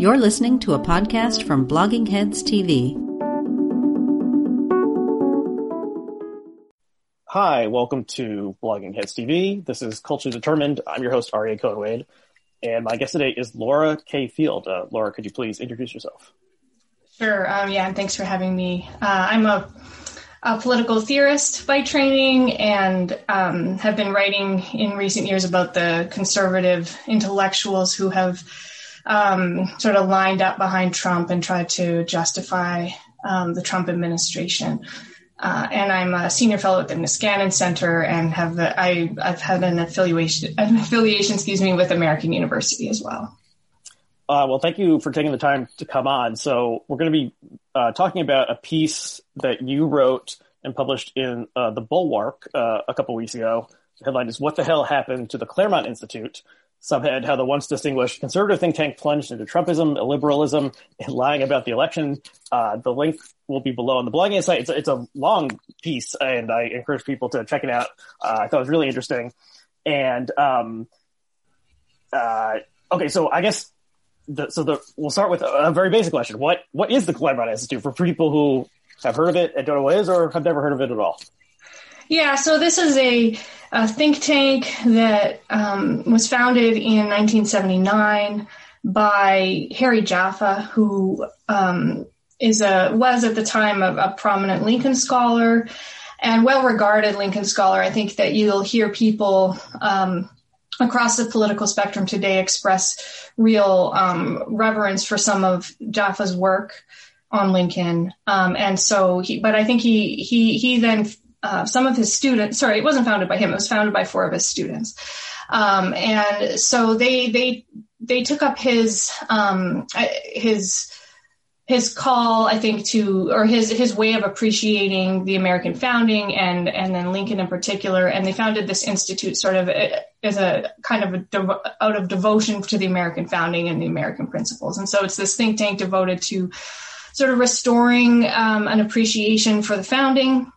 You're listening to a podcast from Blogging Heads TV. Hi, welcome to Blogging Heads TV. This is Culture Determined. I'm your host, Aryeh Cohen and my guest today is Laura K. Field. Uh, Laura, could you please introduce yourself? Sure. Um, yeah, and thanks for having me. Uh, I'm a, a, political theorist by training and um, have been writing in recent years about the conservative intellectuals who have um, sort of lined up behind Trump and tried to justify um, the Trump administration. Uh, and I'm a senior fellow at the Niskanen Center, and have I, have had an affiliation, an affiliation, excuse me, with American University as well. Uh, well, thank you for taking the time to come on. So we're going to be uh, talking about a piece that you wrote and published in uh, the Bulwark uh, a couple weeks ago. The headline is "What the hell happened to the Claremont Institute?" Subhead how the once distinguished conservative think tank plunged into Trumpism, illiberalism, and lying about the election. Uh, the link will be below on the blogging site. It's a, it's a long piece, and I encourage people to check it out. Uh, I thought it was really interesting. And um, uh, okay, so I guess the, so the, we'll start with a, very basic question: what what is the Claremont Institute for people who have heard of it and don't know what it is, or have never heard of it at all? Yeah, so this is a, a think tank that um, was founded in 1979 by Harry Jaffa, who um, is a was at the time a, a prominent Lincoln scholar and well regarded Lincoln scholar. I think that you'll hear people um, across the political spectrum today express real um, reverence for some of Jaffa's work on Lincoln. Um, and so he, but I think he, he, he then uh, some of his students. Sorry, it wasn't founded by him. It was founded by four of his students. Um, and so they they they took up his um, his his call, I think, to or his his way of appreciating the American founding and and then Lincoln in particular, and they founded this institute sort of uh, as a kind of a out of devotion to the American founding and the American principles. And so it's this think tank devoted to sort of restoring um, an appreciation for the founding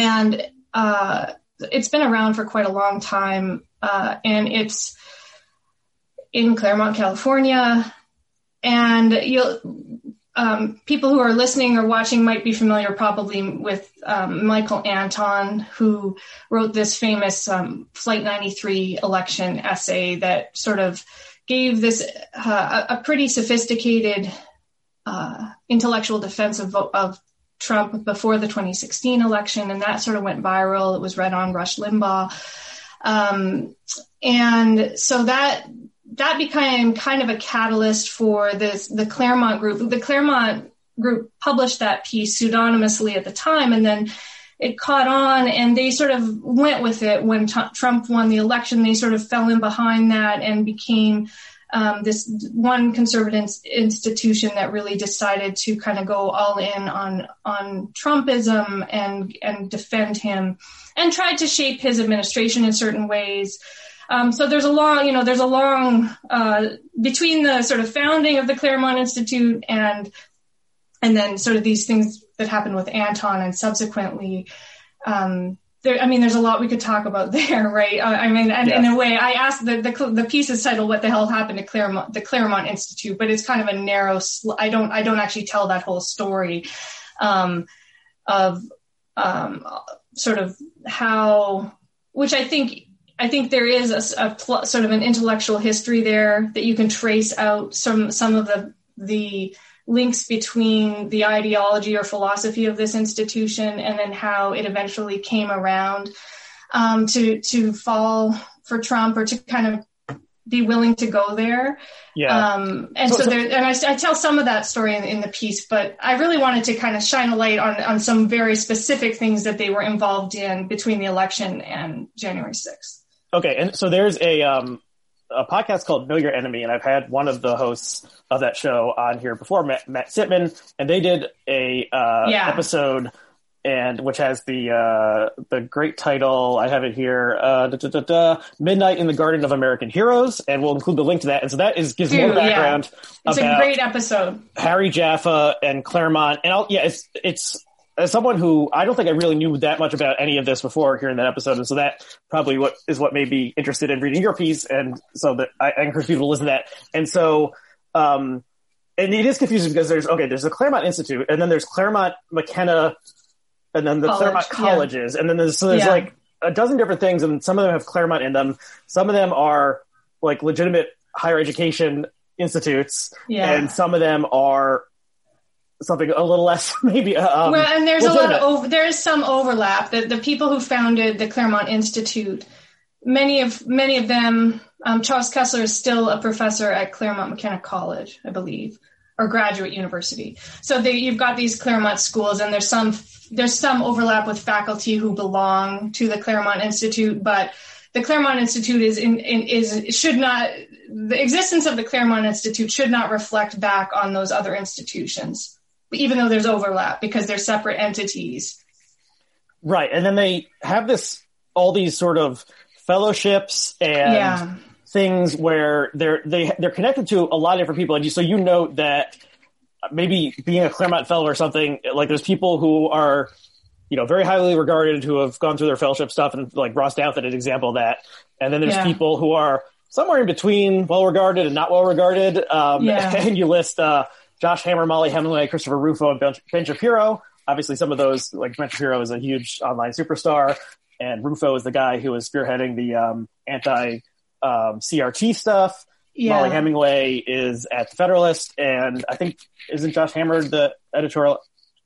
and uh, it's been around for quite a long time, uh, and it's in Claremont, California. And you'll um, people who are listening or watching might be familiar probably with um, Michael Anton, who wrote this famous um, Flight 93 election essay that sort of gave this uh, a pretty sophisticated uh, intellectual defense of, of Trump before the 2016 election, and that sort of went viral. It was read on Rush Limbaugh. Um, and so that that became kind of a catalyst for this the Claremont group. The Claremont group published that piece pseudonymously at the time, and then it caught on, and they sort of went with it when t- Trump won the election. They sort of fell in behind that and became um, this one conservative institution that really decided to kind of go all in on on Trumpism and and defend him, and tried to shape his administration in certain ways. Um, so there's a long, you know, there's a long uh, between the sort of founding of the Claremont Institute and and then sort of these things that happened with Anton and subsequently um, there, I mean, there's a lot we could talk about there, right? I mean, and in a way, I asked the, the, the piece is titled "What the hell happened to Claremont, the Claremont Institute," but it's kind of a narrow. Sl- I don't, I don't actually tell that whole story um, of um, sort of how, which I think, I think there is a, a pl- sort of an intellectual history there that you can trace out some some of the the links between the ideology or philosophy of this institution and then how it eventually came around um, to to fall for Trump or to kind of be willing to go there. Yeah. Um, and so, so, so there, and I, I, tell some of that story in, in, the piece, but I really wanted to kind of shine a light on, on some very specific things that they were involved in between the election and January 6th. Okay. And so there's a, um, a podcast called Know Your Enemy, and I've had one of the hosts of that show on here before, Matt, Matt Sitman, and they did a uh, yeah. episode and which has the uh, the great title. I have it here: uh, da, da, da, "Midnight in the Garden of American Heroes," and we'll include the link to that. And so that is gives Dude, more background. Yeah. It's a great episode. Harry Jaffa and Claremont, and I'll, yeah, it's it's as someone who I don't think I really knew that much about any of this before hearing that episode, and so that probably what is what made me interested in reading your piece, and so that I, I encourage people to listen to that. And so, um, and it is confusing because there's okay, there's the Claremont Institute, and then there's Claremont McKenna, and then the College, Claremont yeah. colleges, and then there's so there's Yeah. like a dozen different things, and some of them have Claremont in them. Some of them are like legitimate higher education institutes, Yeah. and some of them are something a little less maybe. Um, well, and there's a lot of over, there is some overlap. The the people who founded the Claremont Institute, many of many of them, um, Charles Kesler is still a professor at Claremont McKenna College, I believe, or graduate university. So they, you've got these Claremont schools, and there's some there's some overlap with faculty who belong to the Claremont Institute, but the Claremont Institute is in, in is should not the existence of the Claremont Institute should not reflect back on those other institutions, even though there's overlap because they're separate entities. right, and then they have this all these sort of fellowships and yeah, things where they're they they're connected to a lot of different people, and you, so you note that maybe being a Claremont Fellow or something like there's people who are you know very highly regarded who have gone through their fellowship stuff, and like Ross Douthat, an example of that, and then there's Yeah. people who are somewhere in between, well regarded and not well regarded, um, Yeah. and you list uh, Josh Hammer, Mollie Hemingway, Christopher Rufo, and Ben, ben Shapiro. Obviously, some of those like Ben Shapiro is a huge online superstar, and Rufo is the guy who is spearheading the um, anti um, CRT stuff. yeah. Mollie Hemingway is at the Federalist, and I think isn't Josh Hammer the editorial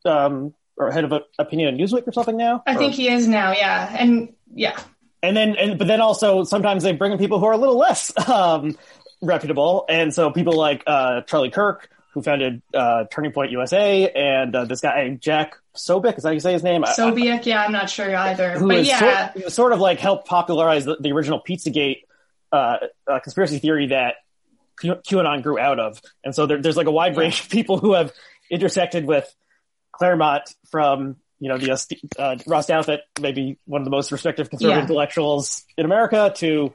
um, or head of a, opinion at Newsweek or something now? I Or- think he is now. Yeah, and yeah, and then and but then also sometimes they bring in people who are a little less um, reputable, and so people like uh, Charlie Kirk, who founded uh, Turning Point USA, and uh, this guy Jack Posobiec, is that how you say his name? I- I- Yeah, I'm not sure either, who but yeah, sort, sort of like helped popularize the, the original Pizzagate uh, uh, conspiracy theory that Q- QAnon grew out of. And so there, there's like a wide range of people who have intersected with Claremont from, you know, the uh, uh, Ross Douthat, maybe one of the most respected conservative Yeah. intellectuals in America, to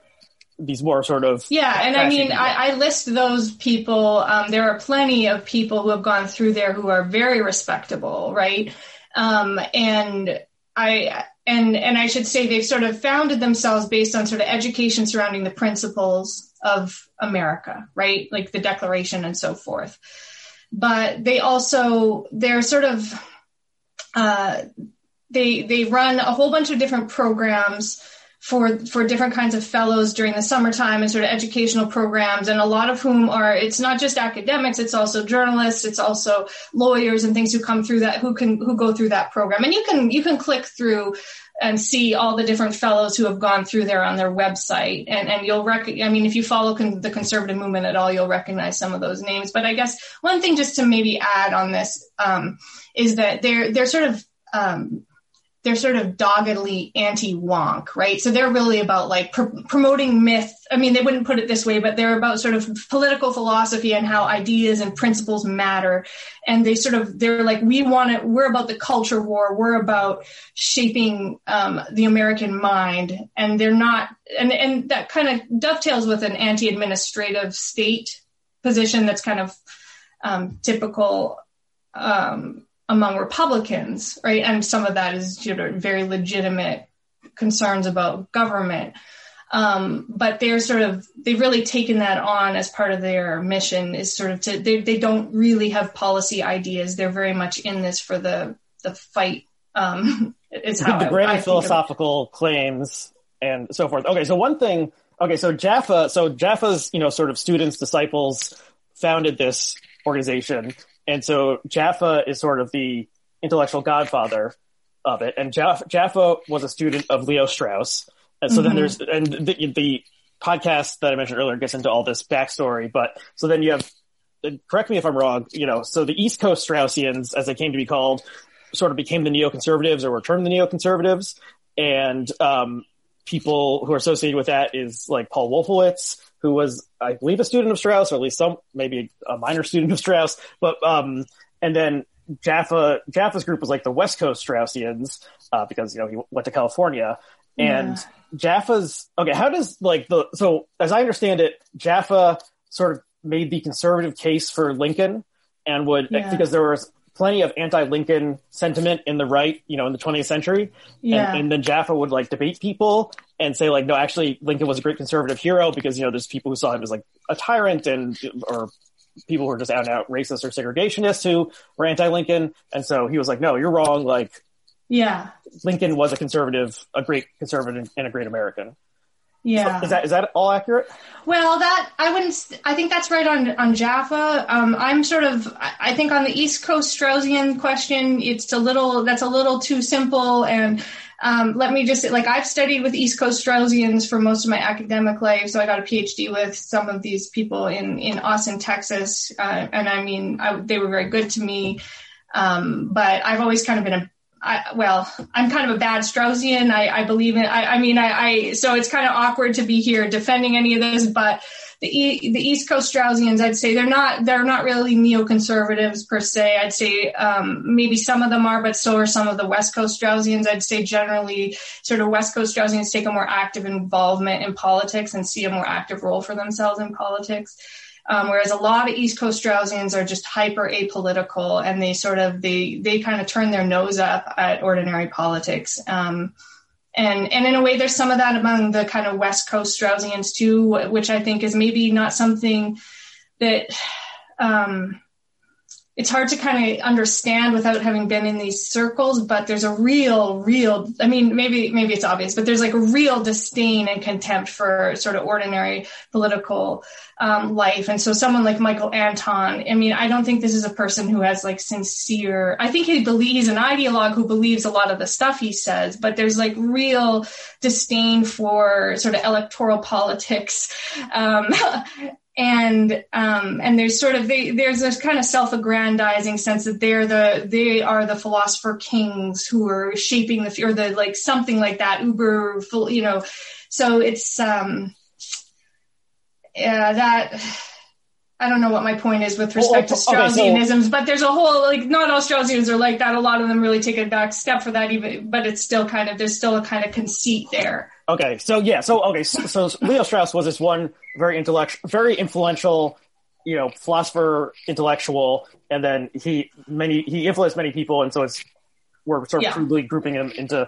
these more sort of Yeah, and I mean, people. I, I list those people. Um, there are plenty of people who have gone through there who are very respectable, right? Um, and I and and I should say they've sort of founded themselves based on sort of education surrounding the principles of America, right? Like the Declaration and so forth. But they also they're sort of uh, they they run a whole bunch of different programs for for different kinds of fellows during the summertime and sort of educational programs and a lot of whom are it's not just academics it's also journalists it's also lawyers and things who come through that who can who go through that program. And you can you can click through and see all the different fellows who have gone through there on their website. And and you'll rec- I mean if you follow con- the conservative movement at all you'll recognize some of those names. But I guess one thing just to maybe add on this um, is that they're they're sort of um, they're sort of doggedly anti-wonk, right? So they're really about like pr- promoting myth. I mean, they wouldn't put it this way, but they're about sort of political philosophy and how ideas and principles matter. And they sort of they're like, we want to. We're about the culture war. We're about shaping um, the American mind. And they're not. And and that kind of dovetails with an anti-administrative state position that's kind of um, typical. Um, among Republicans, right? And some of that is you know, very legitimate concerns about government. Um, but they're sort of they've really taken that on as part of their mission is sort of to they, they don't really have policy ideas. They're very much in this for the the fight. Um, is how the I- grand I philosophical claims and so forth. Okay, so one thing. Okay, so Jaffa. So Jaffa's you know sort of students, disciples founded this organization, and so Jaffa is sort of the intellectual godfather of it. And Jaffa, Jaffa was a student of Leo Strauss, and so then Mhm. there's and the, the podcast that I mentioned earlier gets into all this backstory. But so then you have. Correct me if I'm wrong. You know, so the East Coast Straussians, as they came to be called, sort of became the neoconservatives or were termed the neoconservatives. And um, people who are associated with that is like Paul Wolfowitz, who was, I believe, a student of Strauss, or at least some, maybe a minor student of Strauss. But um, and then Jaffa Jaffa's group was like the West Coast Straussians uh, because you know he went to California. And Yeah. Jaffa's okay. How does like the so as I understand it, Jaffa sort of made the conservative case for Lincoln and would Yeah. because there was plenty of anti-Lincoln sentiment in the right, you know, in the 20th century. Yeah. And, and then Jaffa would like debate people and say like, no, actually Lincoln was a great conservative hero because, you know, there's people who saw him as like a tyrant and, or people who are just out and out racist or segregationists who were anti-Lincoln. And so he was like, no, you're wrong. Like, yeah, Lincoln was a conservative, a great conservative and a great American. Yeah. So is that is that all accurate? Well, that I wouldn't. I think that's right on on Jaffa. Um, I'm sort of. I think on the East Coast Straussian question, it's a little. That's a little too simple. And um, let me just say, like I've studied with East Coast Straussians for most of my academic life. So I got a PhD with some of these people in in Austin, Texas, uh, and I mean I, they were very good to me. Um, but I've always kind of been a I, well, I'm kind of a bad Straussian. I, I believe in, I, I mean, I, I, so it's kind of awkward to be here defending any of this, but the, e, the East Coast Straussians, I'd say they're not, they're not really neoconservatives per se. I'd say, um, maybe some of them are, but so are some of the West Coast Straussians. I'd say generally sort of West Coast Straussians take a more active involvement in politics and see a more active role for themselves in politics. Um, whereas a lot of East Coast Straussians are just hyper apolitical and they sort of they they kind of turn their nose up at ordinary politics. Um, and and in a way, there's some of that among the kind of West Coast Straussians too, which I think is maybe not something that um, it's hard to kind of understand without having been in these circles but there's a real real i mean maybe maybe it's obvious but there's like a real disdain and contempt for sort of ordinary political um, life. And so someone like michael anton i mean i don't think this is a person who has like sincere i think he believes an ideologue who believes a lot of the stuff he says but there's like real disdain for sort of electoral politics um, and um, and there's sort of they, there's this kind of self-aggrandizing sense that they're the they are the philosopher kings who are shaping the or the like something like that uber you know so it's um yeah that I don't know what my point is with respect well, to Straussianisms, so, but there's a whole like not all Straussians are like that. A lot of them really take a back step for that, even but it's still kind of there's still a kind of conceit there. Okay, so yeah, so okay, so, so Leo Strauss was this one very intellectual, very influential, you know, philosopher, intellectual, and then he many he influenced many people, and so it's we're sort of yeah. crudely grouping him into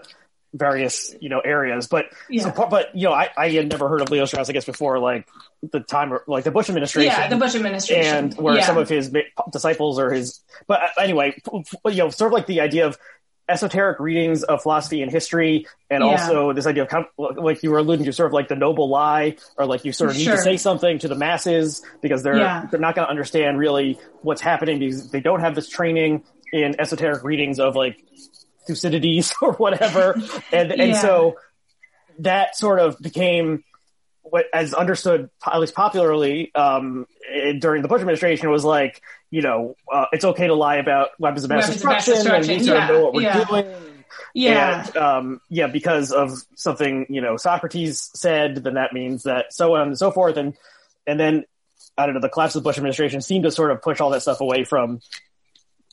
various you know areas but yeah. so, but you know I, I had never heard of leo strauss i guess before like the time like the bush administration yeah the bush administration and where yeah. some of his disciples or his but uh, anyway you know sort of like the idea of esoteric readings of philosophy and history and yeah. also this idea of like you were alluding to sort of like the noble lie or like you sort of sure. need to say something to the masses because they're they're not going to understand really what's happening because they don't have this training in esoteric readings of like Thucydides or whatever. And, and so that sort of became what, as understood, at least popularly, um, during the Bush administration was like, you know, uh, it's okay to lie about weapons of mass destruction, and we sort of know what we're yeah. doing. Yeah. And, um, yeah, because of something, you know, Socrates said, then that means that so on and so forth. And, and then, I don't know, the collapse of the Bush administration seemed to sort of push all that stuff away from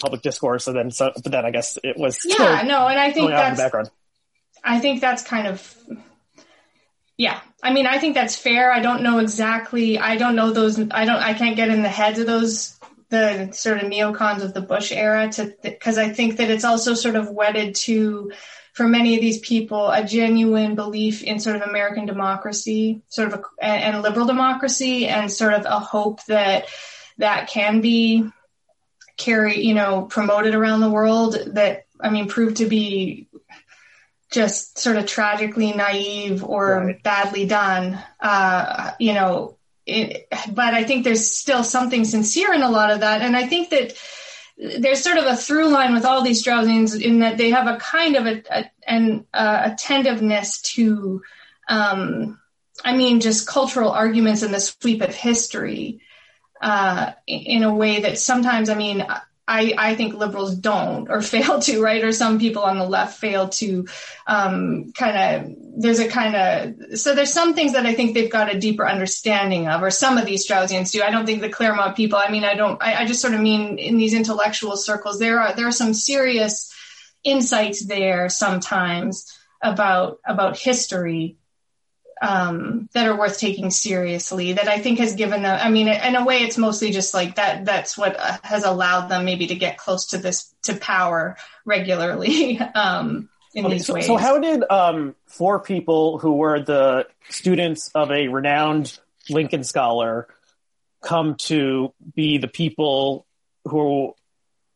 public discourse, and then so, but then I guess it was yeah, no, and I think that's background. I think that's kind of yeah. I mean, I think that's fair. I don't know exactly. I don't know those. I don't. I can't get in the heads of those the sort of neocons of the Bush era to because I think that it's also sort of wedded to for many of these people a genuine belief in sort of American democracy, sort of a, and liberal democracy, and sort of a hope that that can be carry, you know, promoted around the world that, I mean, proved to be just sort of tragically naive or right. badly done. Uh, you know, it, but I think there's still something sincere in a lot of that. And I think that there's sort of a through line with all these Straussians in that they have a kind of a, a an uh, attentiveness to, um, I mean, just cultural arguments in the sweep of history uh, in a way that sometimes, I mean, I, I think liberals don't or fail to, right? Or some people on the left fail to um, kind of, there's a kind of, so there's some things that I think they've got a deeper understanding of, or some of these Straussians do. I don't think the Claremont people, I mean, I don't, I, I just sort of mean in these intellectual circles, there are, there are some serious insights there sometimes about, about history um, that are worth taking seriously that I think has given them, I mean, in a way, it's mostly just like that, that's what has allowed them maybe to get close to this, to power regularly. um, in okay, these so, ways. so how did um, four people who were the students of a renowned Lincoln scholar come to be the people who,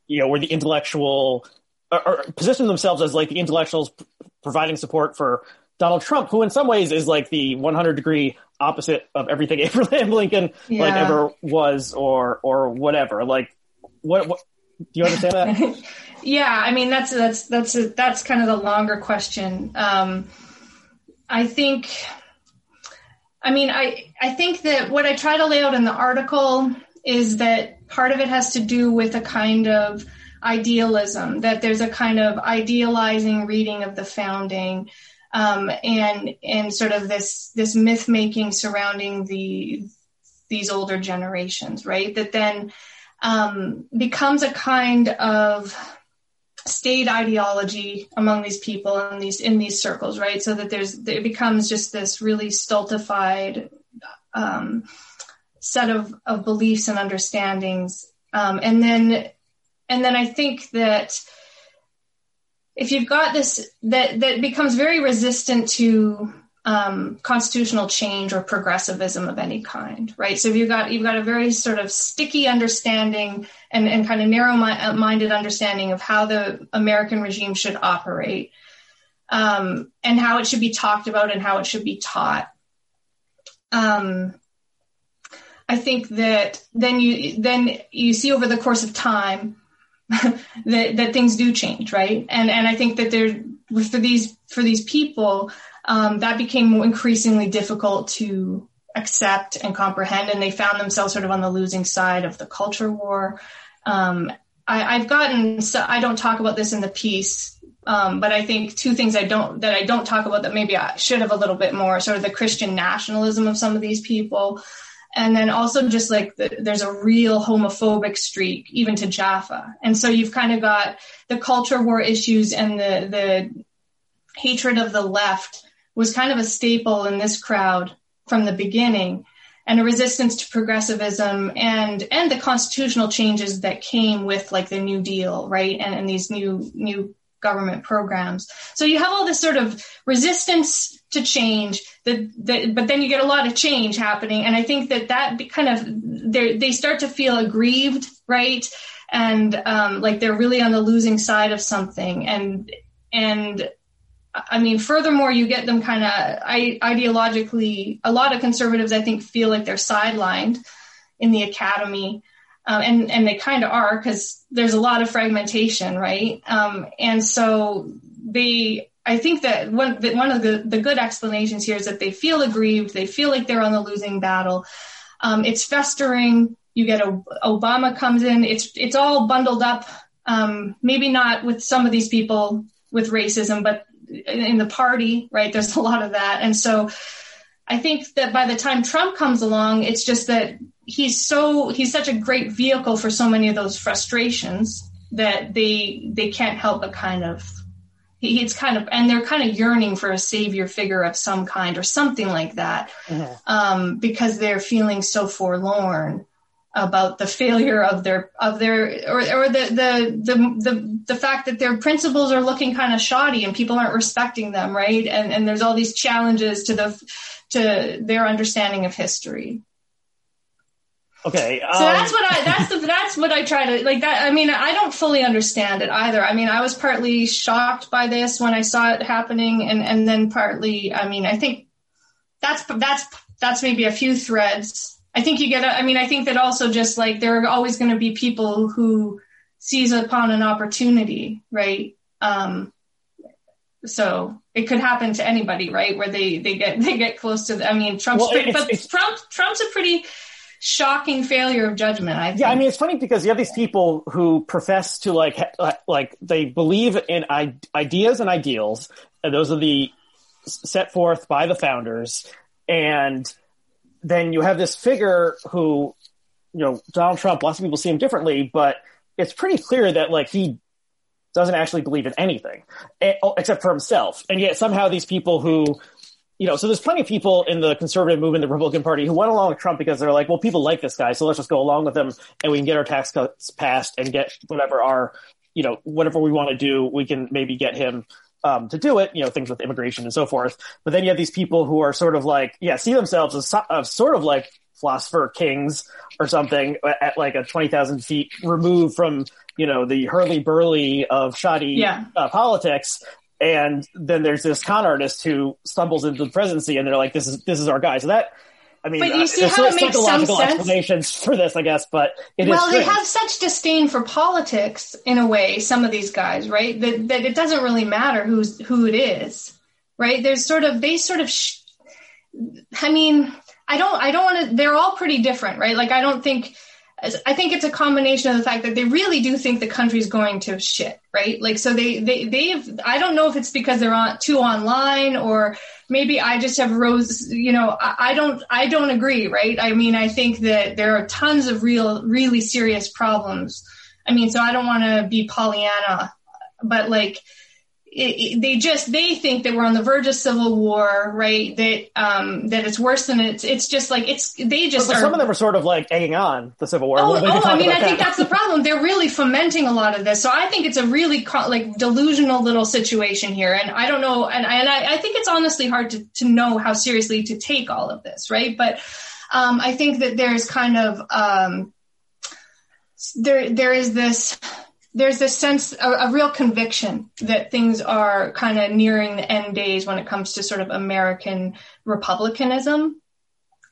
you know, were the intellectual or, or position themselves as like the intellectuals p- providing support for Donald Trump, who in some ways is like the 100 degree opposite of everything Abraham Lincoln Yeah. like ever was or or whatever. Like, what, what do you understand that? Yeah, I mean that's that's that's that's kind of the longer question. Um, I think, I mean, I I think that what I try to lay out in the article is that part of it has to do with a kind of idealism. That there's a kind of idealizing reading of the founding, um, and and sort of this this myth making surrounding the these older generations, right? That then um, becomes a kind of state ideology among these people in these in these circles, right? So that there's it becomes just this really stultified um, set of, of beliefs and understandings, um, and then and then I think that if you've got this that that becomes very resistant to um, constitutional change or progressivism of any kind, right? So if you've got you've got a very sort of sticky understanding and, and kind of narrow-minded understanding of how the American regime should operate, um, and how it should be talked about and how it should be taught. Um, I think that then you then you see over the course of time that, that things do change, right? And and I think that there for these for these people um, that became increasingly difficult to accept and comprehend, and they found themselves sort of on the losing side of the culture war. Um, I, I've gotten so I don't talk about this in the piece, um, but I think two things I don't that I don't talk about that maybe I should have a little bit more sort of the Christian nationalism of some of these people, and then also just like the, there's a real homophobic streak even to Jaffa, and so you've kind of got the culture war issues and the the hatred of the left was kind of a staple in this crowd from the beginning. And a resistance to progressivism and and the constitutional changes that came with like the new deal right and, and these new new government programs. So you have all this sort of resistance to change that, that but then you get a lot of change happening and i think that that kind of they start to feel aggrieved right and um, like they're really on the losing side of something and and I mean, furthermore, you get them kind of ideologically. A lot of conservatives, I think, feel like they're sidelined in the academy, um, and and they kind of are because there's a lot of fragmentation, right? Um, and so they, I think that one that one of the the good explanations here is that they feel aggrieved, they feel like they're on the losing battle. Um, it's festering. You get a, Obama comes in. It's it's all bundled up. Um, maybe not with some of these people with racism, but in the party, right? There's a lot of that. And so I think that by the time Trump comes along, it's just that he's so he's such a great vehicle for so many of those frustrations that they they can't help but kind of it's kind of and they're kind of yearning for a savior figure of some kind or something like that Mhm. um, because they're feeling so forlorn about the failure of their of their or, or the, the the the the fact that their principles are looking kind of shoddy and people aren't respecting them right and and there's all these challenges to the to their understanding of history Okay. Um, so that's what I that's the that's what I try to like that I mean I don't fully understand it either. I mean I was partly shocked by this when I saw it happening and and then partly I mean I think that's that's that's maybe a few threads. I think you get I mean I think that also just like there are always going to be people who seize upon an opportunity, right? Um so it could happen to anybody, right? Where they they get they get close to the, I mean Trump's Well, pretty, it's- but it's- Trump Trump's a pretty shocking failure of judgment. I think. Yeah, I mean, it's funny because you have these people who profess to like, like they believe in I- ideas and ideals, and those are the set forth by the founders, and then you have this figure who, you know, Donald Trump. Lots of people see him differently, but it's pretty clear that like he doesn't actually believe in anything eh, oh, except for himself, and yet somehow these people who you know, so there's plenty of people in the conservative movement, the Republican Party, who went along with Trump because they're like, well, people like this guy, so let's just go along with him and we can get our tax cuts passed and get whatever our, you know, whatever we want to do, we can maybe get him um, to do it, you know, things with immigration and so forth. But then you have these people who are sort of like, yeah, see themselves as, so- as sort of like philosopher kings or something at like a 20,000 feet removed from, you know, the hurly burly of shoddy Yeah. uh, politics. And then there's this con artist who stumbles into the presidency and they're like, this is, this is our guy. So that, I mean, But you uh, see there's how it makes some sense? explanations for this, I guess, but it is well, they have such disdain for politics in a way. Some of these guys, right? That that it doesn't really matter who's who it is, right? There's sort of they sort of. Sh- I mean, I don't. I don't want to. They're all pretty different, right? Like I don't think. I think it's a combination of the fact that they really do think the country's going to shit, right? Like, so they, they, they've, I don't know if it's because they're on too online or maybe I just have rose, you know, I, I don't, I don't agree, right? I mean, I think that there are tons of real, really serious problems. I mean, so I don't want to be Pollyanna, but like, it, it, they just they think that we're on the verge of civil war, right? That um, that it's worse than it's. It's just like it's. They just But are. some of them are sort of like egging on the Civil War. Oh, We'll oh I mean, I think that's the problem. They're really fomenting a lot of this. So I think it's a really co- like delusional little situation here. And I don't know. And, and I, I think it's honestly hard to, to know how seriously to take all of this, right? But um, I think that there's kind of um, there there is this there's this sense a, a real conviction that things are kind of nearing the end days when it comes to sort of American republicanism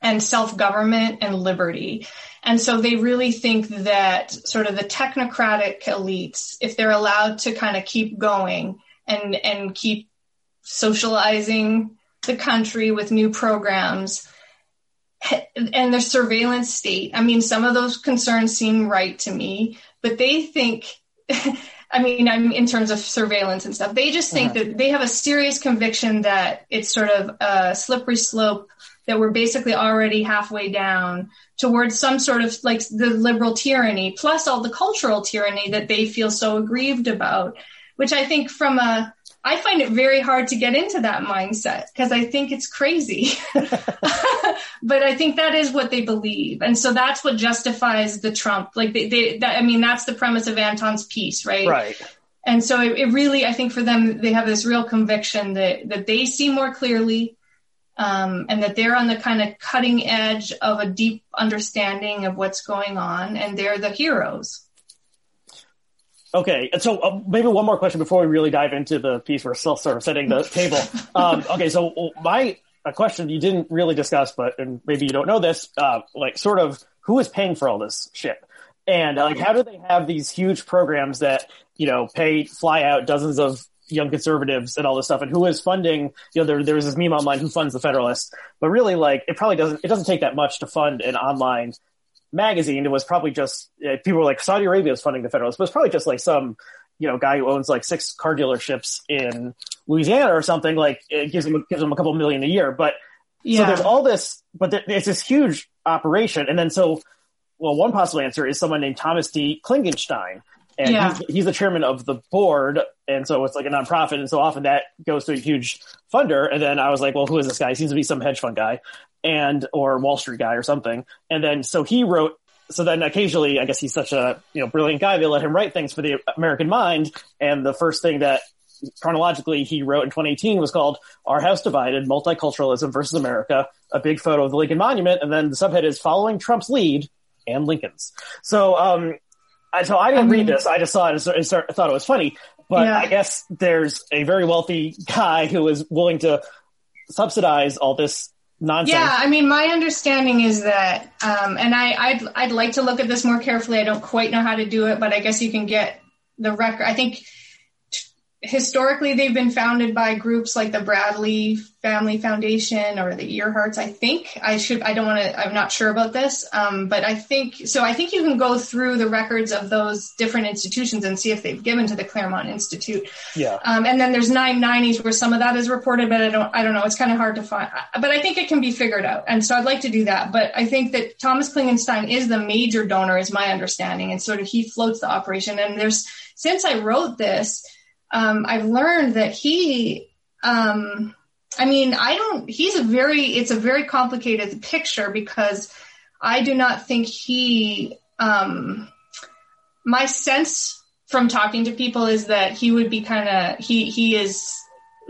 and self-government and liberty. And so they really think that sort of the technocratic elites, if they're allowed to kind of keep going and, and keep socializing the country with new programs and the surveillance state, I mean, some of those concerns seem right to me, but they think, I mean, I'm in terms of surveillance and stuff, they just think that they have a serious conviction that it's sort of a slippery slope that we're basically already halfway down towards some sort of like the liberal tyranny plus all the cultural tyranny that they feel so aggrieved about which i think from a i find it very hard to get into that mindset because i think it's crazy but i think that is what they believe and so that's what justifies the trump like they, they that, i mean that's the premise of anton's piece right right. and so it, it really i think for them they have this real conviction that that they see more clearly um, and that they're on the kind of cutting edge of a deep understanding of what's going on, and they're the heroes. Okay, and so uh, maybe one more question before we really dive into the piece. We're still sort of setting the table. Um, okay, so my a question you didn't really discuss, but and maybe you don't know this, uh, like sort of who is paying for all this shit, and like how do they have these huge programs that you know pay fly out dozens of young conservatives and all this stuff, and who is funding? You know, there there was this meme online who funds the Federalist, but really like it probably doesn't it doesn't take that much to fund an online magazine. It was probably just uh, people were like Saudi Arabia is funding the Federalists, but it's probably just like some you know guy who owns like six car dealerships in Louisiana or something. Like it gives him gives him a couple million a year, but so there's all this, but there, it's this huge operation, and then so well, one possible answer is someone named Thomas D. Klingenstein. And Yeah. he's, he's the chairman of the board, and so it's like a nonprofit, and so often that goes to a huge funder. And then I was like, well, who is this guy? He seems to be some hedge fund guy, and or Wall Street guy or something. And then so he wrote. So then occasionally, I guess he's such a you know brilliant guy. They let him write things for the American Mind, and the first thing that chronologically he wrote in 2018 was called "Our House Divided: Multiculturalism versus America." A big photo of the Lincoln Monument, and then the subhead is "Following Trump's Lead and Lincoln's." So, um, I, so I didn't I read this. I just saw it and start- and start- thought it was funny. But Yeah. I guess there's a very wealthy guy who is willing to subsidize all this nonsense. Yeah, I mean, my understanding is that, um, and I, I'd, I'd like to look at this more carefully. I don't quite know how to do it, but I guess you can get the record. I think historically they've been founded by groups like the Bradley Family Foundation or the Earharts. I think I should. I don't want to. I'm not sure about this, um, but I think so. I think you can go through the records of those different institutions and see if they've given to the Claremont Institute. Yeah. Um, and then there's 990s where some of that is reported, but I don't, I don't know. It's kind of hard to find, but I think it can be figured out. And so I'd like to do that. But I think that Thomas Klingenstein is the major donor, is my understanding. And sort of he floats the operation. And there's, since I wrote this, um, I've learned that he, um, I mean, I don't, he's a very, it's a very complicated picture because I do not think he, um, my sense from talking to people is that he would be kind of he he is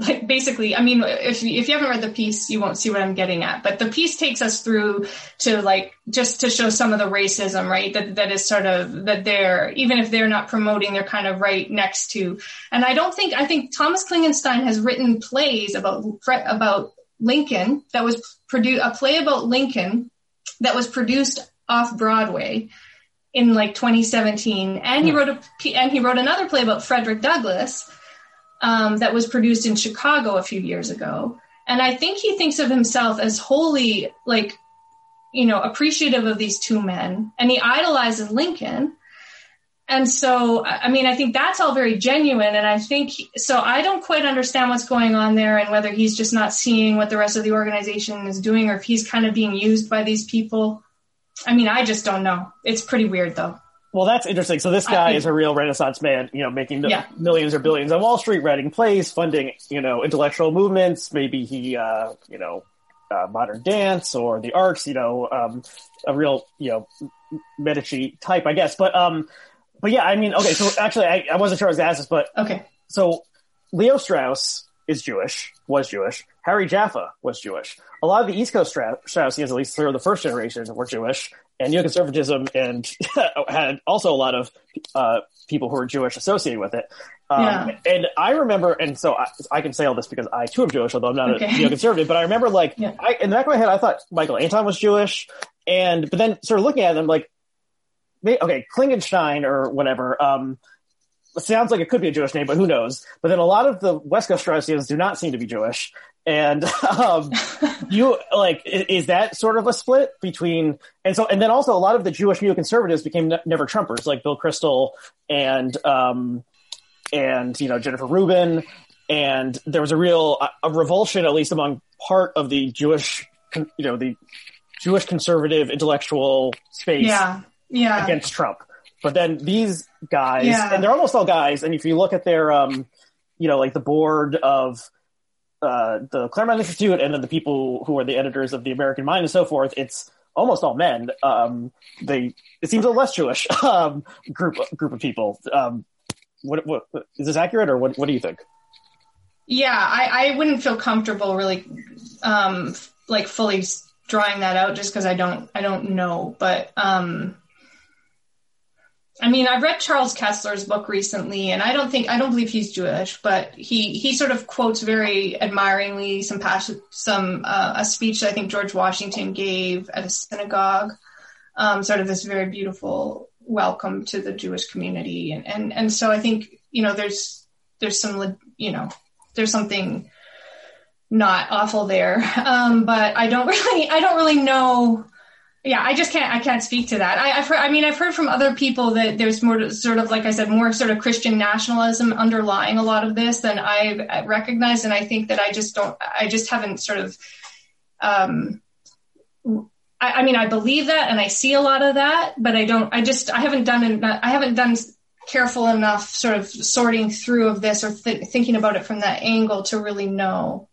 like basically i mean if, if you haven't read the piece you won't see what i'm getting at. But the piece takes us through to like just to show some of the racism right that that is sort of that they're even if they're not promoting they're kind of right next to. And i don't think i think thomas klingenstein has written plays about about lincoln that was produced a play about lincoln that was produced off broadway in like 2017 and he hmm. wrote a and he wrote another play about frederick douglass um, that was produced in Chicago a few years ago. And I think he thinks of himself as wholly like, you know, appreciative of these two men and he idolizes Lincoln. And so, I mean, I think that's all very genuine. And I think, so I don't quite understand what's going on there and whether he's just not seeing what the rest of the organization is doing or if he's kind of being used by these people. I mean, I just don't know. It's pretty weird though. Well, that's interesting. So this guy is a real Renaissance man, you know, making yeah. millions or billions on Wall Street, writing plays, funding, you know, intellectual movements. Maybe he, uh, you know, uh, modern dance or the arts, you know, um, a real, you know, Medici type, I guess. But, um, but yeah, I mean, okay. So actually, I, I wasn't sure I was asked this, but okay. So Leo Strauss is Jewish, was Jewish. Harry Jaffa was Jewish. A lot of the East Coast Straussians, at least through the first generation, were Jewish and neoconservatism and had also a lot of uh, people who were Jewish associated with it. Um, yeah. And I remember, and so I, I, can say all this because I too am Jewish, although I'm not okay. a neoconservative. But I remember, like, yeah. I, in the back of my head, I thought Michael Anton was Jewish, and but then sort of looking at them, like, okay, Klingenstein or whatever. Um, sounds like it could be a Jewish name, but who knows? But then a lot of the West Coast Straussians do not seem to be Jewish. And um, you like is that sort of a split between and so and then also a lot of the Jewish neoconservatives became ne- never Trumpers like Bill Kristol and um, and you know Jennifer Rubin and there was a real a revulsion at least among part of the Jewish you know the Jewish conservative intellectual space yeah yeah against Trump. But then these guys yeah. and they're almost all guys and if you look at their um you know like the board of uh, the Claremont Institute and then the people who are the editors of the American Mind and so forth, it's almost all men. Um, they it seems a less Jewish um, group group of people. Um, what, what is this accurate, or what? What do you think? Yeah, I, I wouldn't feel comfortable really, um, like fully drawing that out just because I don't I don't know, but um, I mean, I've read Charles Kesler's book recently, and I don't think I don't believe he's Jewish, but he he sort of quotes very admiringly some passion, some uh, a speech I think George Washington gave at a synagogue, um, sort of this very beautiful welcome to the Jewish community, and and and so I think you know there's there's some you know there's something not awful there, um, but I don't really I don't really know yeah, I just can't. I can't speak to that. I, have heard. I mean, I've heard from other people that there's more sort of, like I said, more sort of Christian nationalism underlying a lot of this than I've recognized, and I think that I just don't. I just haven't sort of. Um, I, I mean, I believe that, and I see a lot of that, but I don't. I just. I haven't done. I haven't done careful enough sort of sorting through of this or th- thinking about it from that angle to really know.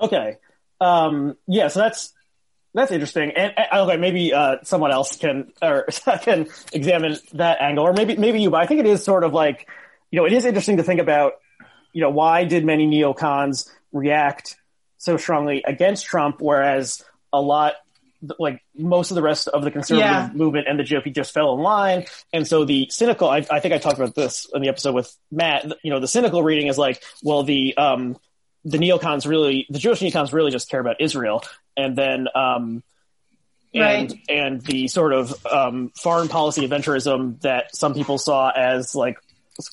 Okay. Um, yeah. So that's that's interesting, and, and okay, maybe uh, someone else can or can examine that angle, or maybe maybe you. But I think it is sort of like you know it is interesting to think about you know why did many neocons react so strongly against Trump, whereas a lot like most of the rest of the conservative yeah. movement and the GOP just fell in line. And so the cynical, I, I, think I talked about this in the episode with Matt, you know, the cynical reading is like, well, the, um, the neocons really, the Jewish neocons really just care about Israel, and then um, and right. and the sort of um, foreign policy adventurism that some people saw as like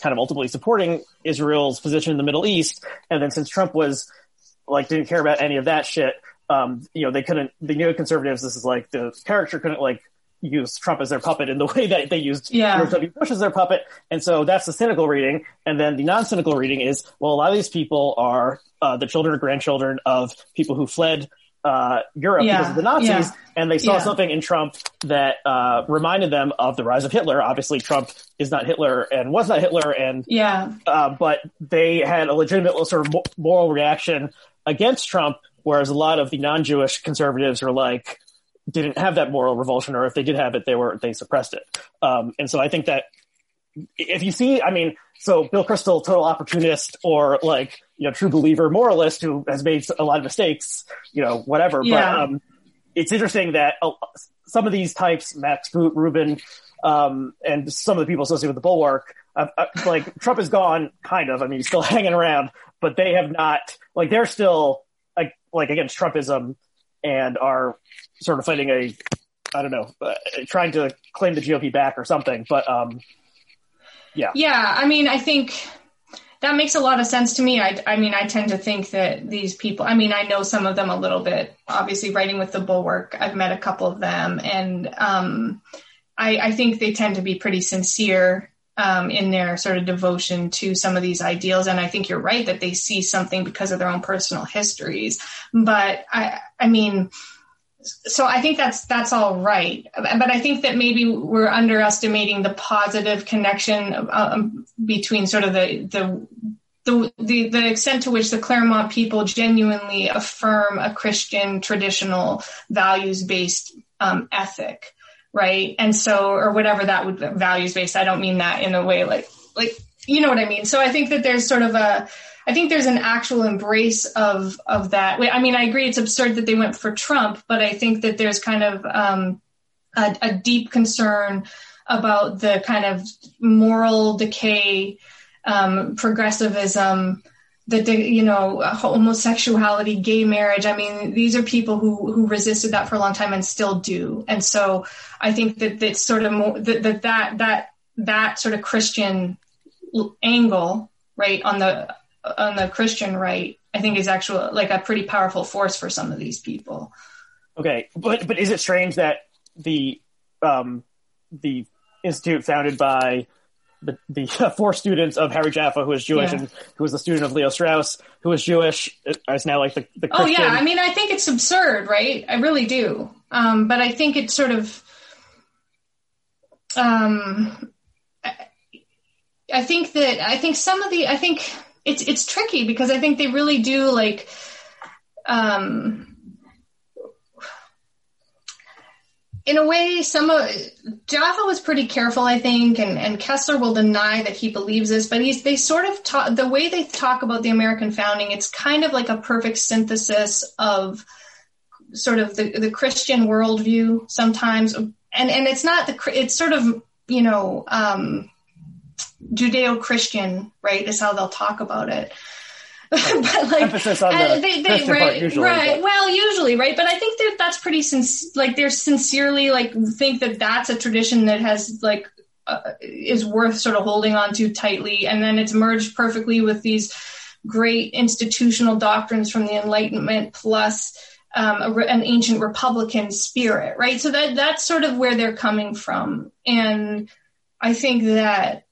kind of ultimately supporting Israel's position in the Middle East, and then since Trump was like didn't care about any of that shit, um, you know, they couldn't. The neoconservatives, this is like the character couldn't like use Trump as their puppet in the way that they used yeah. George W. Bush as their puppet. And so that's the cynical reading. And then the non-cynical reading is, well, a lot of these people are uh, the children or grandchildren of people who fled uh, Europe yeah. because of the Nazis, yeah. and they saw yeah. something in Trump that uh, reminded them of the rise of Hitler. Obviously, Trump is not Hitler and was not Hitler, and yeah, uh, but they had a legitimate sort of moral reaction against Trump, whereas a lot of the non-Jewish conservatives are like, didn't have that moral revulsion, or if they did have it, they were they suppressed it. Um, and so I think that if you see, I mean, so Bill Kristol, total opportunist or like, you know, true believer moralist who has made a lot of mistakes, you know, whatever. Yeah. But um, it's interesting that uh, some of these types, Max Boot, Rubin, um, and some of the people associated with the Bulwark, uh, uh, like Trump is gone, kind of. I mean, he's still hanging around, but they have not, like, they're still like, like against Trumpism and are sort of fighting a, I don't know, uh, trying to claim the GOP back or something. But um, yeah, Yeah, I mean, I think that makes a lot of sense to me. I, I mean, I tend to think that these people, I mean, I know some of them a little bit, obviously writing with the Bulwark, I've met a couple of them and, um, I, I think they tend to be pretty sincere, um, in their sort of devotion to some of these ideals. And I think you're right that they see something because of their own personal histories. But I, I mean, so I think that's that's all right, but I think that maybe we're underestimating the positive connection um, between sort of the the the, the the extent to which the Claremont people genuinely affirm a Christian traditional values based um, ethic, right? And so, or whatever that would values based. I don't mean that in a way like like you know what I mean. So I think that there's sort of a I think there's an actual embrace of of that. I mean, I agree it's absurd that they went for Trump, but I think that there's kind of um, a, a, deep concern about the kind of moral decay, um, progressivism, the you know homosexuality, gay marriage. I mean, these are people who who resisted that for a long time and still do. And so I think that that sort of more, that that that that that sort of Christian angle right on the on the Christian right, I think is actually like a pretty powerful force for some of these people. Okay, but but is it strange that the um, the institute founded by the, the four students of Harry Jaffa, who is Jewish Yeah. and who was the student of Leo Strauss, who is Jewish, is now like the, the Oh yeah, I mean, I think it's absurd, right? I really do. Um, but I think it's sort of, um, I, I think that I think some of the I think it's it's tricky because I think they really do like, um, in a way, some of Jaffa was pretty careful, I think, and, and Kesler will deny that he believes this, but he's they sort of talk the way they talk about the American founding. It's kind of like a perfect synthesis of sort of the, the Christian worldview sometimes, and and it's not the it's sort of you know um, Judeo-Christian, right? Is how they'll talk about it. but like Emphasis on the and they, they, right, part usually, right. but- Well, usually, right. But I think that that's pretty sinc- like they're sincerely like think that that's a tradition that has like uh, is worth sort of holding on to tightly, and then it's merged perfectly with these great institutional doctrines from the Enlightenment plus um, a an ancient Republican spirit, right? So that that's sort of where they're coming from, and I think that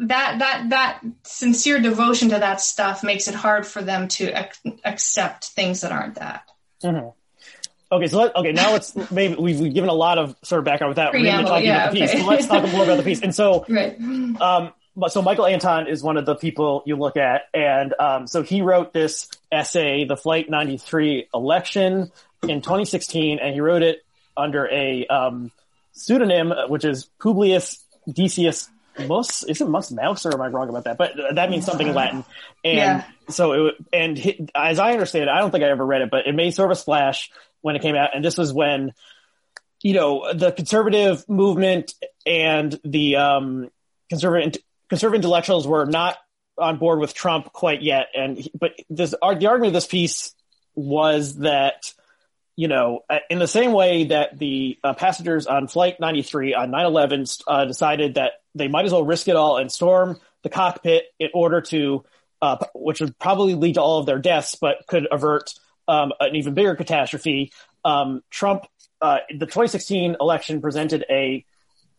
that that that sincere devotion to that stuff makes it hard for them to ac- accept things that aren't that. Mhm. Okay, so let, okay, now let's maybe we've, we've given a lot of sort of background without really Preamble, talking yeah, about the piece. okay. So let's talk a little more about the piece. And so, Right. um, but so Michael Anton is one of the people you look at, and um, so he wrote this essay, "The Flight '93 Election," in 2016, and he wrote it under a um, pseudonym, which is Publius Decius Mus. Is it Mus Mouse, or am I wrong about that? But that means something in Latin. And Yeah. so, it, and he, as I understand it, I don't think I ever read it, but it made sort of a splash when it came out, and this was when you know the conservative movement and the um, conservative conservative intellectuals were not on board with Trump quite yet, and but this the argument of this piece was that you know uh, in the same way that the uh, passengers on flight 93 on 9/11 uh, decided that they might as well risk it all and storm the cockpit in order to uh, which would probably lead to all of their deaths, but could avert um, an even bigger catastrophe. Um, Trump, uh, the 2016 election presented a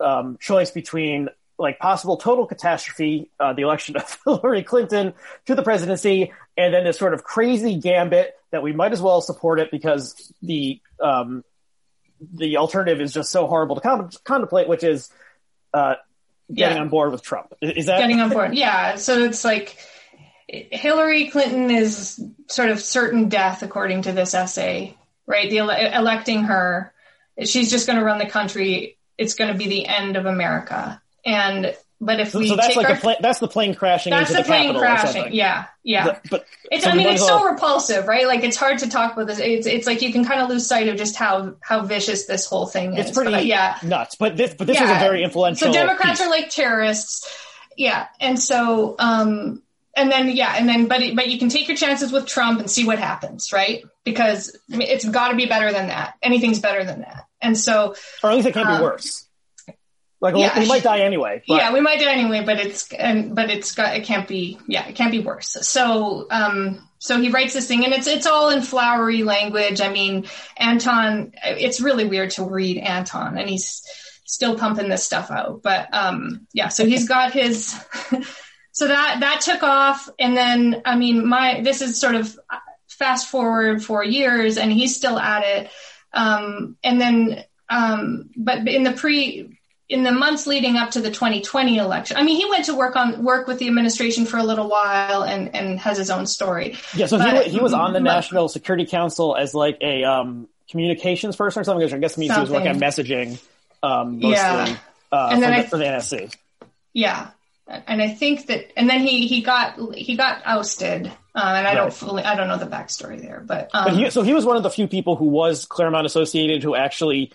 um, choice between like possible total catastrophe, uh, the election of Hillary Clinton to the presidency, and then this sort of crazy gambit that we might as well support it because the um, the alternative is just so horrible to con- contemplate, which is uh, getting Yeah. on board with Trump. Is that Getting on board. Yeah. So it's like Hillary Clinton is sort of certain death, according to this essay, right? The ele- electing her, she's just going to run the country. It's going to be the end of America. And but if So, we so that's like our, the. That's the plane crashing that's into the the, plane crashing. Yeah, yeah. The- but It's, I mean, it's so repulsive, right? Like it's hard to talk about this. It's, it's like you can kind of lose sight of just how how vicious this whole thing is. it's pretty But, yeah. nuts. But this, but this was a very influential. So Democrats piece. are like terrorists, yeah. And so, um, and then yeah, and then but it, but you can take your chances with Trump and see what happens, right? Because it's got to be better than that. Anything's better than that. And so, or at least it can't um, be worse. Like yeah. we might die anyway. But yeah, we might die anyway, but it's and but it's got it can't be yeah, it can't be worse. So um so he writes this thing and it's it's all in flowery language. I mean, Anton it's really weird to read Anton and he's still pumping this stuff out. But um yeah, so he's got his so that that took off and then I mean my this is sort of fast forward 4 years and he's still at it. Um and then um but in the pre in the months leading up to the 2020 election. I mean, he went to work on work with the administration for a little while and and has his own story. Yeah, so But- he, he was on the but- National Security Council as like a um, communications person or something, which I guess means he was working on messaging um, mostly Yeah. uh, And for, then the, I- for the NSC. Yeah, and I think that, and then he he got he got ousted, uh, and I don't fully I don't know the backstory there, but um, But he, so he was one of the few people who was Claremont associated who actually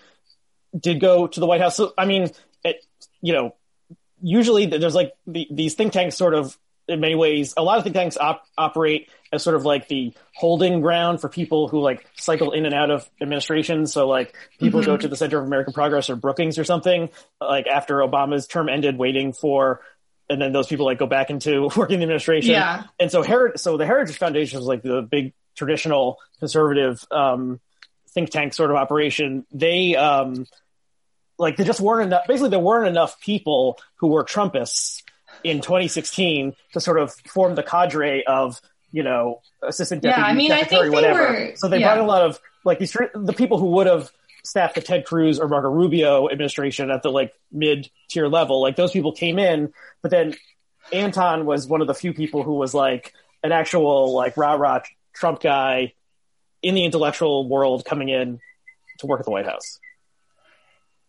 did go to the White House. So I mean, you know, usually there's like the, these think tanks sort of in many ways a lot of think tanks op- operate as sort of like the holding ground for people who like cycle in and out of administrations so like people go to the center of american progress or brookings or something like after obama's term ended waiting for and then those people like go back into working in the administration. Yeah. and so Heritage, so the heritage foundation was like the big traditional conservative um think tank sort of operation. They um like there just weren't enough basically there weren't enough people who were trumpists in 2016 to sort of form the cadre of you know assistant deputy Yeah, I mean, I think secretary they whatever were- so they yeah. brought a lot of like these the people who would have staffed the ted cruz or marco rubio administration at the like mid tier level like those people came in but then anton was one of the few people who was like an actual like rah rah trump guy in the intellectual world coming in to work at the white house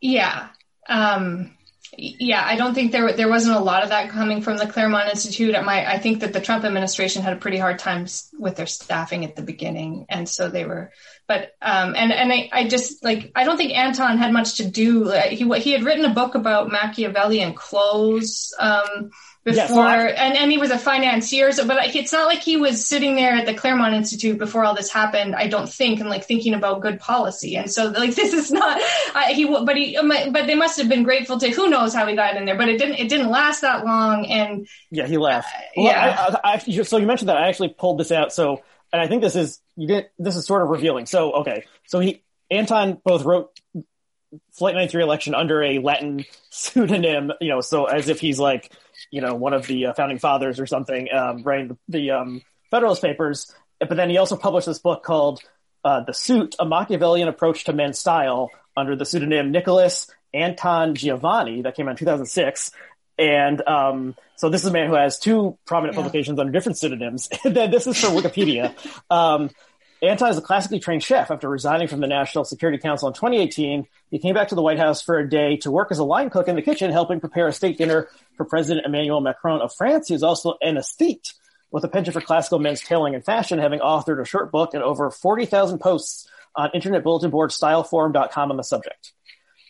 Yeah. Um, yeah, I don't think there there wasn't a lot of that coming from the Claremont Institute. My, I think that the Trump administration had a pretty hard time with their staffing at the beginning, and so they were. But um, and and I, I just like I don't think Anton had much to do. He he had written a book about Machiavellian clothes um, before, Yeah, so I- and and he was a financier. So, but like, it's not like he was sitting there at the Claremont Institute before all this happened. I don't think, and like thinking about good policy. And so, like, this is not I, he. But he, but they must have been grateful to. Who knows how he got in there? But it didn't. It didn't last that long. And Yeah, he left. Uh, Well, yeah. I, I, I, so you mentioned that I actually pulled this out. So, and I think this is you didn't. This is sort of revealing. So, okay, so he Anton both wrote Flight 93 election under a Latin pseudonym, you know, so as if he's like, you know, one of the uh, founding fathers or something, um, writing the, the um, Federalist Papers. But then he also published this book called uh, The Suit, A Machiavellian Approach to Men's Style under the pseudonym Nicholas Antongiavanni that came out in 2006. And um, so this is a man who has two prominent Yeah. publications under different pseudonyms. And then this is for Wikipedia. Anton is a classically trained chef. After resigning from the National Security Council in 2018, he came back to the White House for a day to work as a line cook in the kitchen, helping prepare a state dinner for President Emmanuel Macron of France. He is also an aesthete with a penchant for classical men's tailoring and fashion, having authored a short book and over 40,000 posts on internet bulletin board styleforum.com on the subject.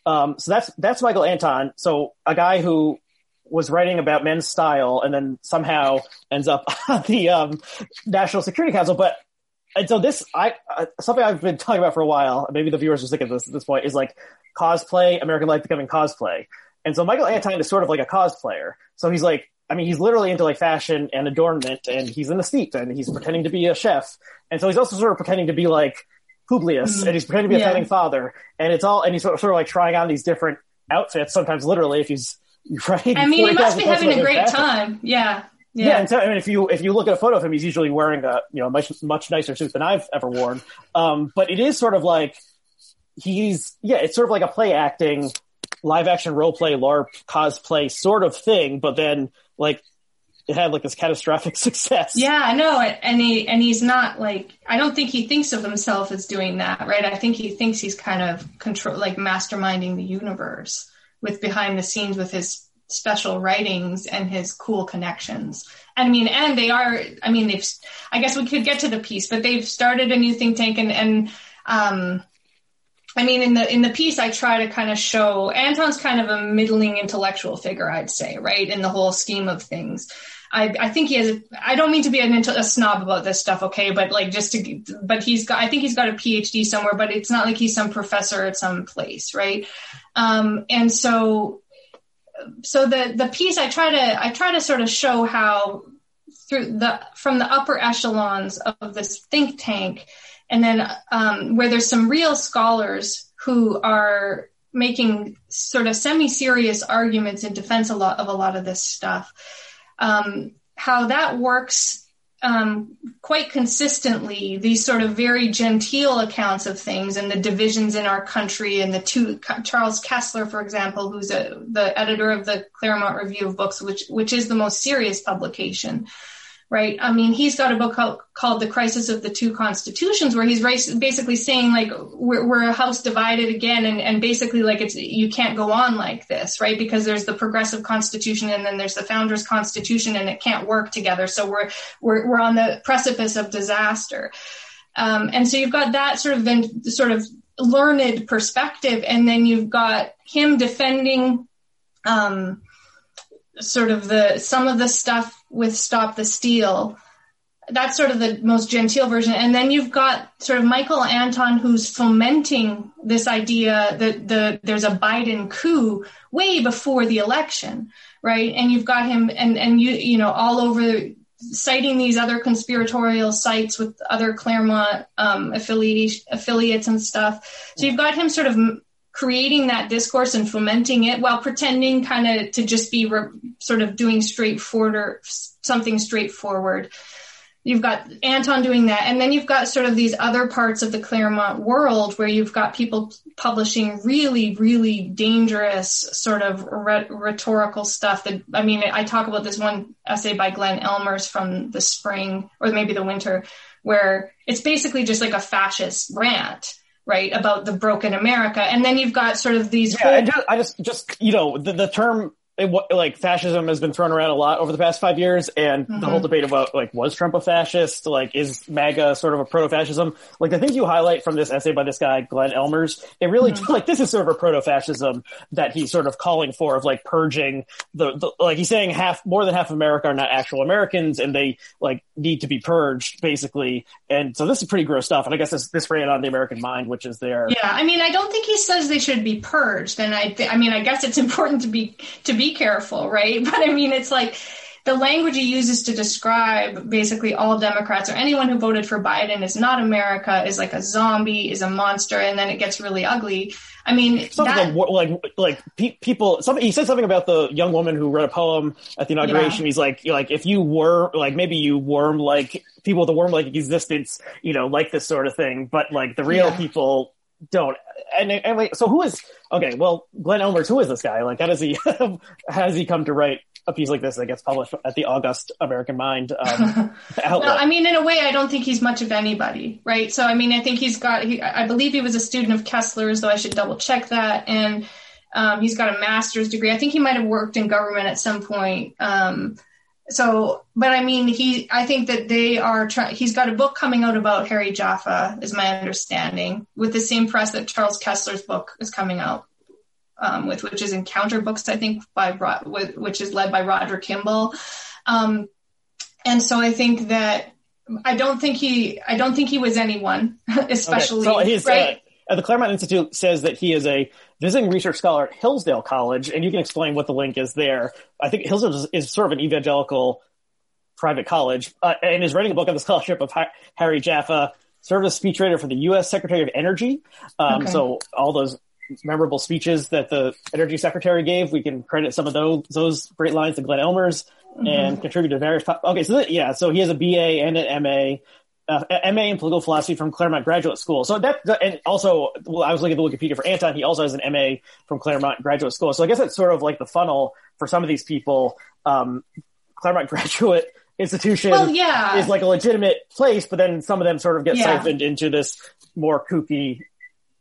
Um, so that's that's Michael Anton. So a guy who was writing about men's style and then somehow ends up on the um, National Security Council. But and so this, I uh, something I've been talking about for a while. Maybe the viewers are sick of this at this point. Is like cosplay, American life becoming cosplay. And so Michael Anton is sort of like a cosplayer. So he's like, I mean, he's literally into like fashion and adornment, and he's an aesthete, and he's pretending to be a chef, and so he's also sort of pretending to be like Publius, and he's pretending to be a Yeah. founding father, and it's all, and he's sort of, sort of like trying on these different outfits, sometimes literally, if he's right. I mean, he must be having a great time. Yeah. Yeah, Yeah. and so, I mean, if you if you look at a photo of him, he's usually wearing a you know much much nicer suit than I've ever worn. Um, but it is sort of like he's yeah, it's sort of like a play acting, live action role play, LARP cosplay sort of thing. But then like it had like this catastrophic success. Yeah, I know, and he and he's not like I don't think he thinks of himself as doing that, right? I think he thinks he's kind of control, like masterminding the universe with behind the scenes with his special writings and his cool connections. And I mean, and they are, I mean, they've, I guess we could get to the piece, but they've started a new think tank and, and, um, I mean, in the in the piece, I try to kind of show Anton's kind of a middling intellectual figure, I'd say, right, in the whole scheme of things. I, I think he has. I don't mean to be an, a snob about this stuff, okay? But like, just to, but he's got. I think he's got a PhD somewhere, but it's not like he's some professor at some place, right? Um, and so, so the the piece I try to I try to sort of show how through the from the upper echelons of this think tank and then um, where there's some real scholars who are making sort of semi-serious arguments in defense a lot of a lot of this stuff um, how that works um, quite consistently these sort of very genteel accounts of things and the divisions in our country and the two Charles Kesler, for example, who's a, the editor of the Claremont Review of Books, which which is the most serious publication right? I mean, he's got a book called, called The Crisis of the Two Constitutions, where he's basically saying like we're, we're a house divided again, and, and basically like it's you can't go on like this, right? Because there's the progressive constitution and then there's the founders' constitution, and it can't work together. So we're we're we're on the precipice of disaster. Um, and so you've got that sort of sort of learned perspective, and then you've got him defending um, sort of the some of the stuff with Stop the Steal. That's sort of the most genteel version. And then you've got sort of Michael Anton who's fomenting this idea that the there's a Biden coup way before the election, right? And you've got him and and you you know all over citing these other conspiratorial sites with other Claremont um, affiliates affiliates and stuff. So you've got him sort of creating that discourse and fomenting it while pretending kind of to just be re- sort of doing straightforward or something straightforward. You've got Anton doing that. And then you've got sort of these other parts of the Claremont world where you've got people publishing really, really dangerous sort of rhetorical stuff that, I mean, I talk about this one essay by Glenn Ellmers from the spring or maybe the winter where it's basically just like a fascist rant right about the broken America, and then you've got sort of these. Yeah, whole- just, I just just you know the, the term it, like fascism has been thrown around a lot over the past five years, and mm-hmm. the whole debate about like was Trump a fascist? Like, is MAGA sort of a proto-fascism? Like the things you highlight from this essay by this guy Glenn Ellmers, it really mm-hmm. like this is sort of a proto-fascism that he's sort of calling for of like purging the, the like he's saying half more than half of America are not actual Americans, and they like need to be purged basically. And so this is pretty gross stuff. And I guess this this ran on the American mind, which is there. Yeah, I mean, I don't think he says they should be purged, and I th- I mean, I guess it's important to be to be careful, right? But I mean, it's like the language he uses to describe basically all Democrats or anyone who voted for Biden is not America, is like a zombie, is a monster, and then it gets really ugly. I mean, that, like like like pe- people. Something he said something about the young woman who read a poem at the inauguration. Yeah. He's like, like if you were like maybe you worm like people with a worm like existence, you know, like this sort of thing, but like the real yeah. people don't. And, wait, so who is okay? Well, Glenn Ellmers, who is this guy? Like, how does he how has he come to write a piece like this that gets published at the August American Mind um, outlet? well, I mean, in a way, I don't think he's much of anybody, right? So, I mean, I think he's got. He, I believe he was a student of Kesler's, though I should double check that, and um, he's got a master's degree. I think he might have worked in government at some point. Um, so but i mean he i think that they are trying he's got a book coming out about harry jaffa is my understanding with the same press that charles Kesler's book is coming out um, with which is encounter books i think by which is led by roger kimball um, and so i think that i don't think he i don't think he was anyone especially okay. so he's, right? Uh, the claremont institute says that he is a visiting research scholar at Hillsdale College, and you can explain what the link is there. I think Hillsdale is, is sort of an evangelical private college, uh, and is writing a book on the scholarship of Harry Jaffa, served as speechwriter for the U.S. Secretary of Energy. Um, okay. So all those memorable speeches that the Energy Secretary gave, we can credit some of those those great lines to Glenn Ellmers mm-hmm. and contribute to various. okay, so that, yeah, so he has a BA and an MA uh, MA in political philosophy from Claremont Graduate School. So that, and also, well, I was looking at the Wikipedia for Anton. He also has an MA from Claremont Graduate School. So I guess that's sort of like the funnel for some of these people. Um, Claremont Graduate Institution well, yeah. is like a legitimate place, but then some of them sort of get yeah. siphoned into this more kooky,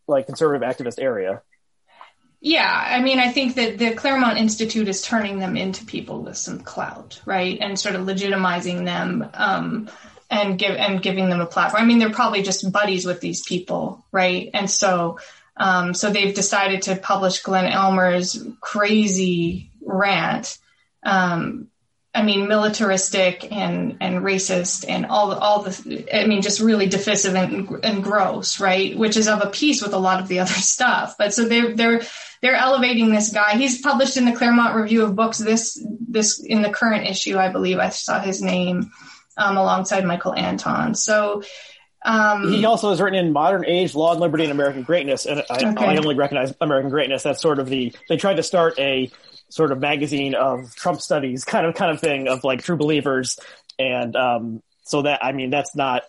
like conservative activist area. Yeah, I mean, I think that the Claremont Institute is turning them into people with some clout, right, and sort of legitimizing them um, and give and giving them a platform. I mean, they're probably just buddies with these people, right? And so, um, so they've decided to publish Glenn Ellmers' crazy rant. Um, I mean, militaristic and and racist and all all the I mean, just really divisive and, and gross, right? Which is of a piece with a lot of the other stuff. But so they're they're they're elevating this guy. He's published in the Claremont Review of Books this this in the current issue, I believe. I saw his name um, alongside Michael Anton. So. Um, he also has written in Modern Age, Law and Liberty, and American Greatness, and I, okay. I only recognize American Greatness. That's sort of the they tried to start a sort of magazine of Trump studies kind of kind of thing of like true believers. And um, so that I mean that's not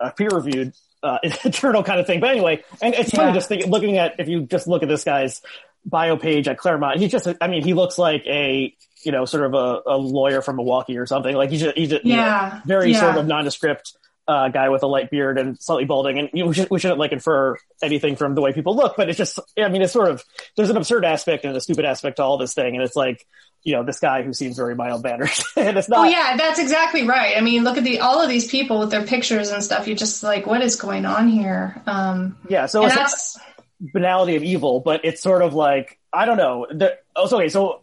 a peer reviewed uh, journal kind of thing. But anyway, and it's yeah. funny just think, looking at if you just look at this guy's bio page at Claremont, he just I mean he looks like a you know sort of a, a lawyer from Milwaukee or something. Like he's just, he's just, yeah. You know, very yeah. sort of nondescript uh, guy with a light beard and slightly balding, and you know, we, should, we shouldn't like infer anything from the way people look, but it's just, I mean, it's sort of there's an absurd aspect and a stupid aspect to all this thing, and it's like, you know, this guy who seems very mild mannered, and it's not. Oh yeah, that's exactly right. I mean, look at the all of these people with their pictures and stuff. You're just like, what is going on here? Um, yeah, so it's that's banality of evil, but it's sort of like I don't know. The, oh, so, okay, so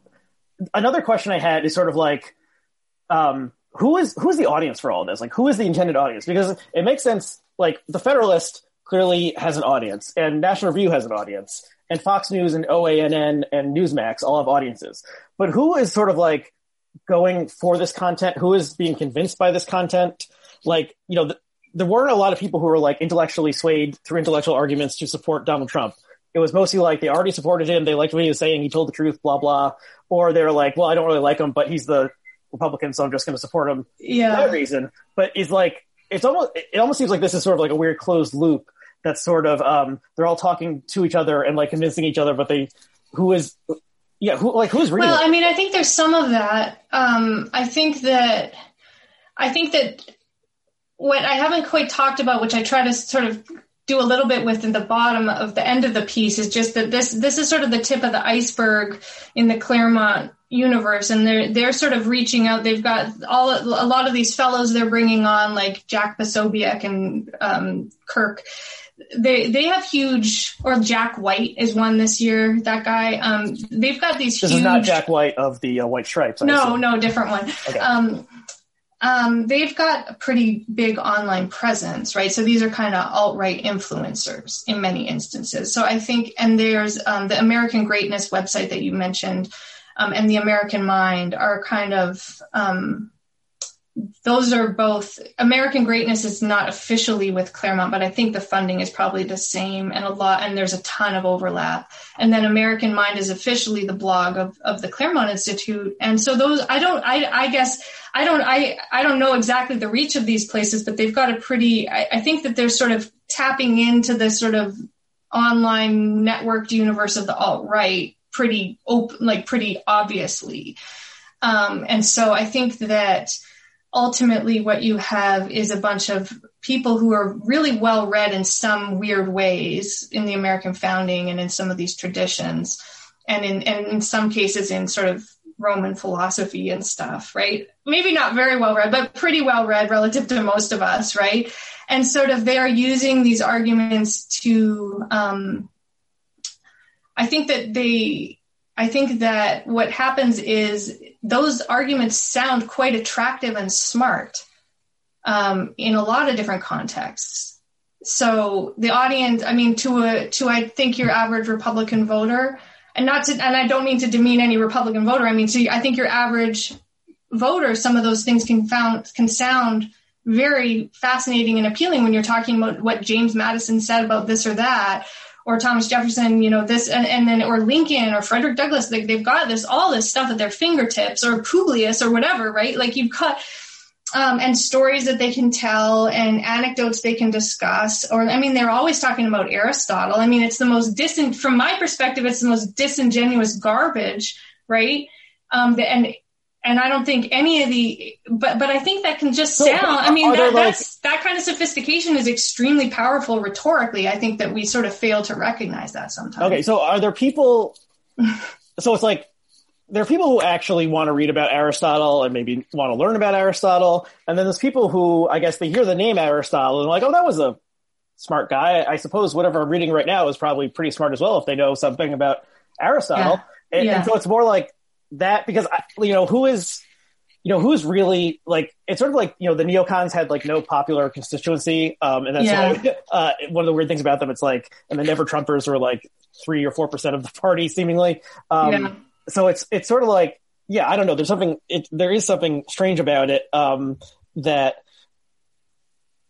another question I had is sort of like. Um, who is who is the audience for all this? Like, who is the intended audience? Because it makes sense. Like, the Federalist clearly has an audience, and National Review has an audience, and Fox News and OANN and Newsmax all have audiences. But who is sort of like going for this content? Who is being convinced by this content? Like, you know, the, there weren't a lot of people who were like intellectually swayed through intellectual arguments to support Donald Trump. It was mostly like they already supported him, they liked what he was saying, he told the truth, blah blah. Or they're like, well, I don't really like him, but he's the Republican, so I'm just going to support him yeah. for that reason. But it's like it's almost it almost seems like this is sort of like a weird closed loop that's sort of um, they're all talking to each other and like convincing each other, but they who is yeah who like who's reading? Well, it? I mean, I think there's some of that. Um, I think that I think that what I haven't quite talked about, which I try to sort of do a little bit with in the bottom of the end of the piece is just that this this is sort of the tip of the iceberg in the Claremont universe and they're they're sort of reaching out they've got all a lot of these fellows they're bringing on like Jack Posobiec and um, Kirk they they have huge or Jack White is one this year that guy um, they've got these this huge, is not Jack White of the uh, White Stripes I no assume. no different one okay. um, um, they've got a pretty big online presence, right? So these are kind of alt right influencers in many instances. So I think, and there's um, the American Greatness website that you mentioned, um, and the American Mind are kind of um, those are both American Greatness is not officially with Claremont, but I think the funding is probably the same and a lot, and there's a ton of overlap. And then American Mind is officially the blog of, of the Claremont Institute. And so those, I don't, I, I guess, I don't, I, I don't know exactly the reach of these places, but they've got a pretty, I, I think that they're sort of tapping into this sort of online networked universe of the alt right pretty open, like pretty obviously. Um, and so I think that ultimately what you have is a bunch of people who are really well read in some weird ways in the American founding and in some of these traditions, and in and in some cases in sort of Roman philosophy and stuff, right? Maybe not very well read, but pretty well read relative to most of us, right? And sort of they are using these arguments to, um, I think that they I think that what happens is those arguments sound quite attractive and smart um, in a lot of different contexts. So the audience, I mean, to a to I think your average Republican voter, and not to, and I don't mean to demean any Republican voter. I mean, to I think your average voter, some of those things can found can sound very fascinating and appealing when you're talking about what James Madison said about this or that, or Thomas Jefferson, you know, this and, and then or Lincoln or Frederick Douglass, like they've got this all this stuff at their fingertips, or Publius or whatever, right? Like you've got um, and stories that they can tell and anecdotes they can discuss. Or I mean, they're always talking about Aristotle. I mean, it's the most distant from my perspective, it's the most disingenuous garbage, right? Um, and and I don't think any of the, but but I think that can just sound. I mean, that, like, that's that kind of sophistication is extremely powerful rhetorically. I think that we sort of fail to recognize that sometimes. Okay, so are there people? so it's like there are people who actually want to read about Aristotle and maybe want to learn about Aristotle, and then there's people who I guess they hear the name Aristotle and like, oh, that was a smart guy. I suppose whatever I'm reading right now is probably pretty smart as well if they know something about Aristotle. Yeah. And, yeah. and so it's more like that because you know who is you know who's really like it's sort of like you know the neocons had like no popular constituency um and that's yeah. uh, one of the weird things about them it's like and the never trumpers are like three or four percent of the party seemingly um yeah. so it's it's sort of like yeah i don't know there's something it, there is something strange about it um that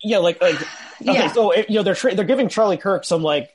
yeah like like okay yeah. so it, you know they're tra- they're giving charlie kirk some like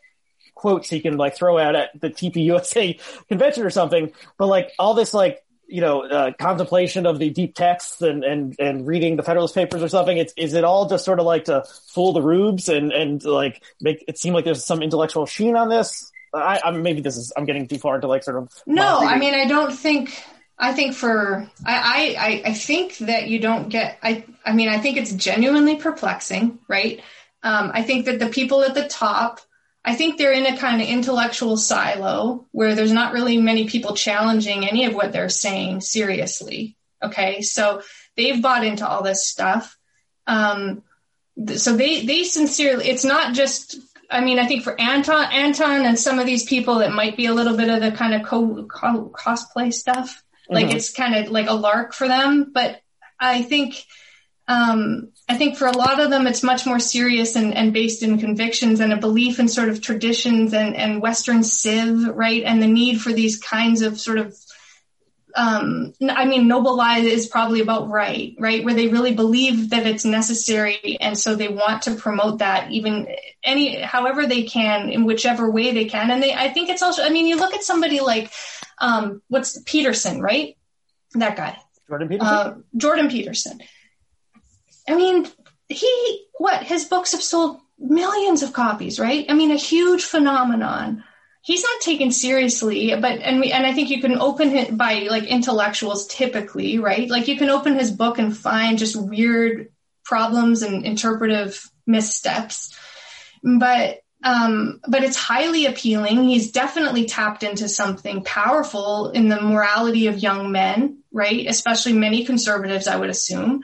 quotes he can like throw out at the TPUSA convention or something. But like all this like you know uh, contemplation of the deep texts and and and reading the Federalist Papers or something. It's is it all just sort of like to fool the rubes and and like make it seem like there's some intellectual sheen on this? I, I maybe this is I'm getting too far into like sort of no. I mean I don't think. I think for I, I I think that you don't get I I mean I think it's genuinely perplexing, right? Um, I think that the people at the top I think they're in a kind of intellectual silo where there's not really many people challenging any of what they're saying seriously. Okay, so they've bought into all this stuff. Um, so they they sincerely, it's not just. I mean, I think for Anton, Anton, and some of these people, it might be a little bit of the kind of co- co- cosplay stuff. Like mm-hmm. it's kind of like a lark for them. But I think um, I think for a lot of them, it's much more serious and, and, based in convictions and a belief in sort of traditions and, and Western civ, right? And the need for these kinds of sort of, um, I mean, noble lie is probably about right, right? Where they really believe that it's necessary. And so they want to promote that even any, however they can, in whichever way they can. And they, I think it's also, I mean, you look at somebody like, um, what's Peterson, right? That guy. Jordan Peterson? Uh, Jordan Peterson I mean, he, what, his books have sold millions of copies, right? I mean, a huge phenomenon. He's not taken seriously, but, and we, and I think you can open it by like intellectuals typically, right? Like you can open his book and find just weird problems and interpretive missteps. But, um, but it's highly appealing. He's definitely tapped into something powerful in the morality of young men, right? Especially many conservatives, I would assume.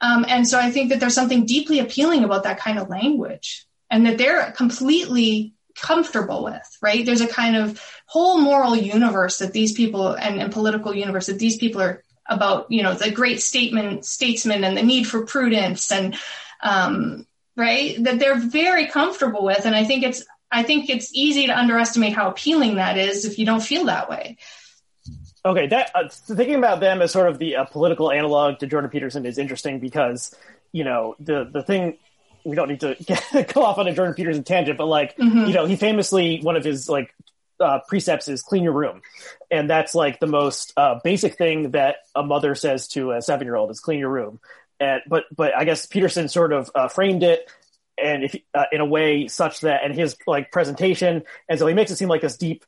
Um, and so I think that there's something deeply appealing about that kind of language and that they're completely comfortable with, right? There's a kind of whole moral universe that these people and, and political universe that these people are about, you know, the great statement, statesman and the need for prudence and, um, right. That they're very comfortable with. And I think it's, I think it's easy to underestimate how appealing that is if you don't feel that way. Okay, that uh, thinking about them as sort of the uh, political analog to Jordan Peterson is interesting because you know the the thing we don't need to get, go off on a Jordan Peterson tangent, but like mm-hmm. you know he famously one of his like uh, precepts is clean your room, and that's like the most uh, basic thing that a mother says to a seven year old is clean your room. And but but I guess Peterson sort of uh, framed it and if uh, in a way such that and his like presentation, and so he makes it seem like this deep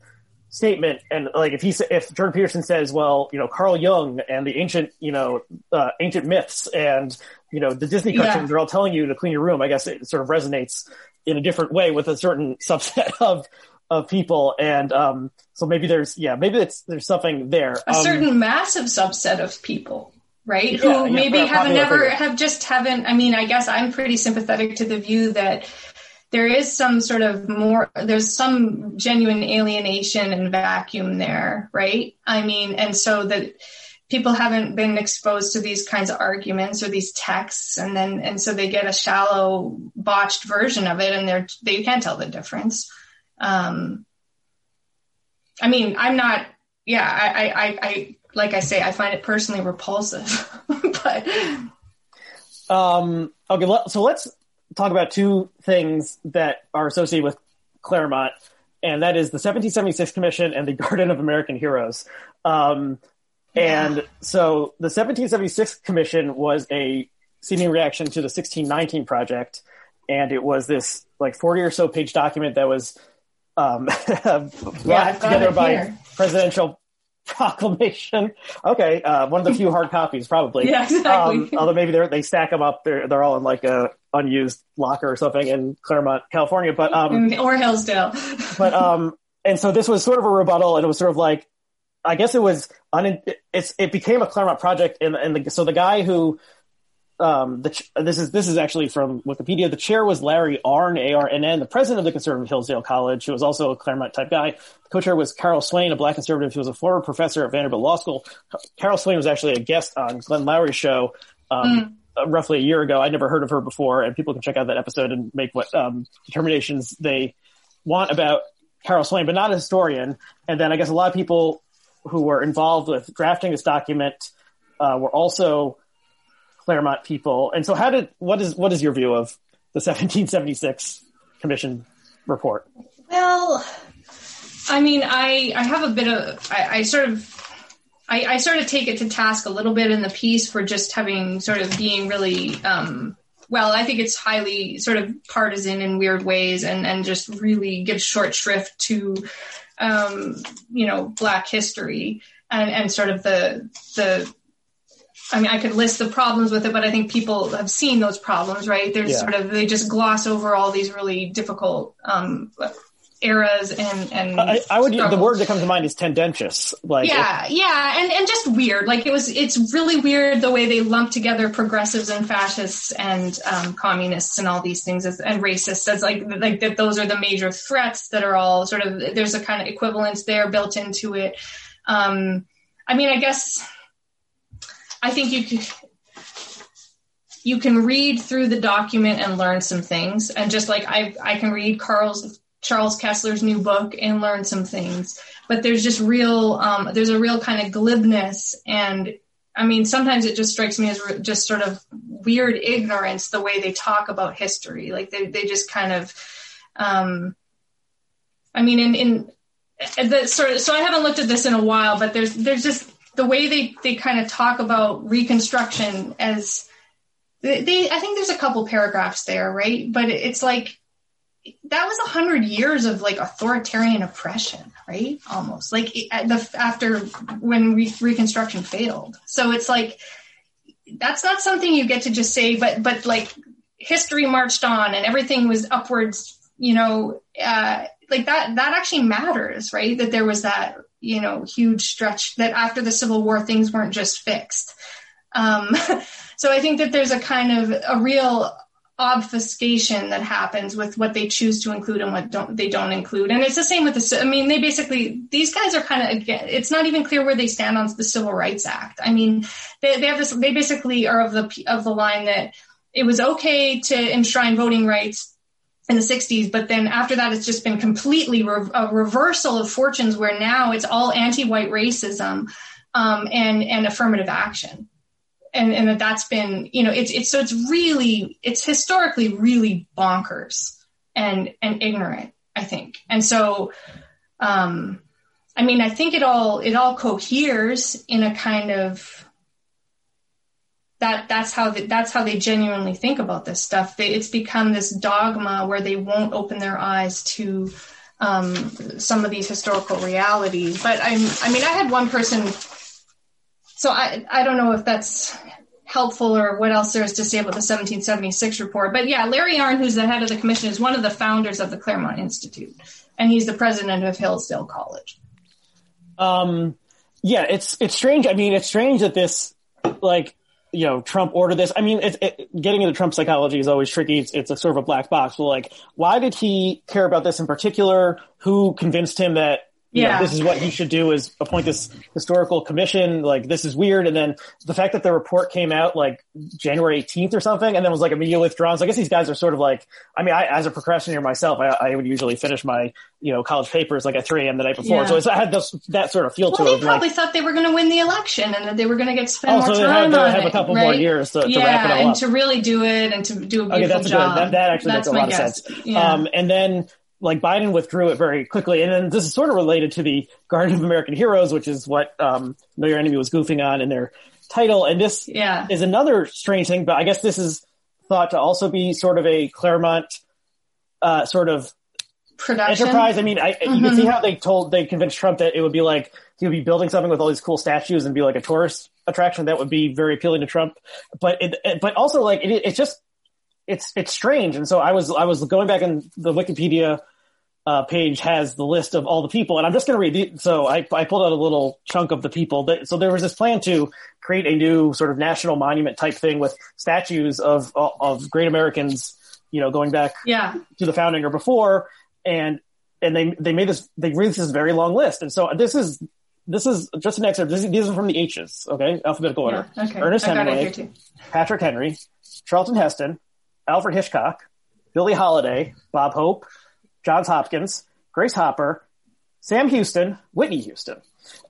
statement and like if he if Jordan Peterson says well you know Carl Jung and the ancient you know uh, ancient myths and you know the Disney cartoons yeah. are all telling you to clean your room I guess it sort of resonates in a different way with a certain subset of of people and um so maybe there's yeah maybe it's there's something there a um, certain massive subset of people right yeah, who yeah, maybe have never have just haven't I mean I guess I'm pretty sympathetic to the view that there is some sort of more there's some genuine alienation and vacuum there right? I mean and so that people haven't been exposed to these kinds of arguments or these texts and then and so they get a shallow botched version of it and they're they can't tell the difference. Um i mean i'm not yeah i i i like i say i find it personally repulsive but um okay so let's talk about two things that are associated with Claremont, and that is the 1776 Commission and the Garden of American Heroes. Um, and so the 1776 Commission was a seeming reaction to the 1619 Project, and it was this like 40 or so page document that was um, brought yeah, together by presidential proclamation. Okay, uh, one of the few hard copies, probably. Yeah, exactly. Um, although maybe they they stack them up. They're they're all in like a unused locker or something in Claremont, California. But um, or Hillsdale. but um, and so this was sort of a rebuttal, and it was sort of like, I guess it was un- it's it became a Claremont project, and and the, so the guy who um, the, this is this is actually from Wikipedia. The chair was Larry Arnn, A R N N, the president of the conservative Hillsdale College, who was also a Claremont type guy. The co-chair was Carol Swain, a black conservative who was a former professor at Vanderbilt Law School. Carol Swain was actually a guest on Glenn Loury's show um, mm. Roughly a year ago. I'd never heard of her before, and people can check out that episode and make what um, determinations they want about Carol Swain, but not a historian. And then I guess a lot of people who were involved with drafting this document uh, were also Claremont people. And so, how did what is what is your view of the 1776 Commission report? Well, I mean, I I have a bit of I, I sort of. I, I, sort of take it to task a little bit in the piece for just having sort of being really um, well, I think it's highly sort of partisan in weird ways and, and just really gives short shrift to, um, you know, black history and, and sort of the, the, I mean, I could list the problems with it, but I think people have seen those problems, right? There's yeah. sort of they just gloss over all these really difficult um, eras and and I, I would struggles. the word that comes to mind is tendentious like yeah if, yeah and and just weird like it was it's really weird the way they lump together progressives and fascists and um, communists and all these things as, and racists as like like that those are the major threats that are all sort of there's a kind of equivalence there built into it um, I mean I guess I think you could you can read through the document and learn some things. And just like I, I can read Carl's Charles Kesler's new book and learn some things, but there's just real, um, there's a real kind of glibness. And I mean, sometimes it just strikes me as re- just sort of weird ignorance, the way they talk about history. Like they, they just kind of, um, I mean, in, in the sort of, so I haven't looked at this in a while, but there's, there's just the way they, they kind of talk about reconstruction as they, they, I think there's a couple paragraphs there, right? But it's like, that was a hundred years of like authoritarian oppression, right? Almost like the after when re- Reconstruction failed. So it's like that's not something you get to just say, but but like history marched on and everything was upwards. You know, uh, like that that actually matters, right? That there was that you know huge stretch that after the Civil War things weren't just fixed. Um, so I think that there's a kind of a real obfuscation that happens with what they choose to include and what don't they don't include. And it's the same with the i mean they basically these guys are kind of again it's not even clear where they stand on the civil rights act. I mean they, they have this they basically are of the of the line that it was okay to enshrine voting rights in the 60s but then after that it's just been completely re- a reversal of fortunes where now it's all anti-white racism um, and and affirmative action and and that that's been you know it's it's so it's really it's historically really bonkers and and ignorant i think. And so um i mean i think it all it all coheres in a kind of that that's how they, that's how they genuinely think about this stuff. They, it's become this dogma where they won't open their eyes to um, some of these historical realities. But i'm i mean i had one person so I, I don't know if that's helpful or what else there is to say about the 1776 report. But yeah, Larry Arnn, who's the head of the commission, is one of the founders of the Claremont Institute, and he's the president of Hillsdale College. Um, yeah, it's it's strange. I mean, it's strange that this, like, you know, Trump ordered this. I mean, it, getting into Trump psychology is always tricky. It's, it's a sort of a black box. But like, why did he care about this in particular? Who convinced him that yeah. Know, this is what he should do is appoint this historical commission. Like this is weird. And then the fact that the report came out like January 18th or something and then was like immediately withdrawn. So I guess these guys are sort of like, I mean, I, as a procrastinator myself, I, I would usually finish my, you know, college papers like at 3 a.m. the night before. Yeah. So I had this, that sort of feel well, to it. They probably like, thought they were going to win the election and that they were going to get spend oh, more so time have, on have it, a couple right? more years to, to yeah, wrap it all and up. to really do it and to do a beautiful okay, that's job. Good. That, that actually that's makes a lot guess. of sense. Yeah. Um, and then like Biden withdrew it very quickly. And then this is sort of related to the Garden of American Heroes, which is what um, Know Your Enemy was goofing on in their title. And this yeah. is another strange thing, but I guess this is thought to also be sort of a Claremont uh, sort of production. Enterprise. I mean, I, mm-hmm. you can see how they told they convinced Trump that it would be like he would be building something with all these cool statues and be like a tourist attraction that would be very appealing to Trump. But it, but also like it, it's just it's it's strange. And so I was I was going back in the Wikipedia uh, page has the list of all the people, and I'm just going to read. The, so I, I pulled out a little chunk of the people. That, so there was this plan to create a new sort of national monument type thing with statues of of great Americans, you know, going back yeah. to the founding or before, and and they they made this they released this very long list, and so this is this is just an excerpt. This is, these are from the H's, okay, alphabetical order. Yeah, okay. Ernest Hemingway, Patrick Henry, Charlton Heston, Alfred Hitchcock, Billie Holiday, Bob Hope, Johns Hopkins, Grace Hopper, Sam Houston, Whitney Houston.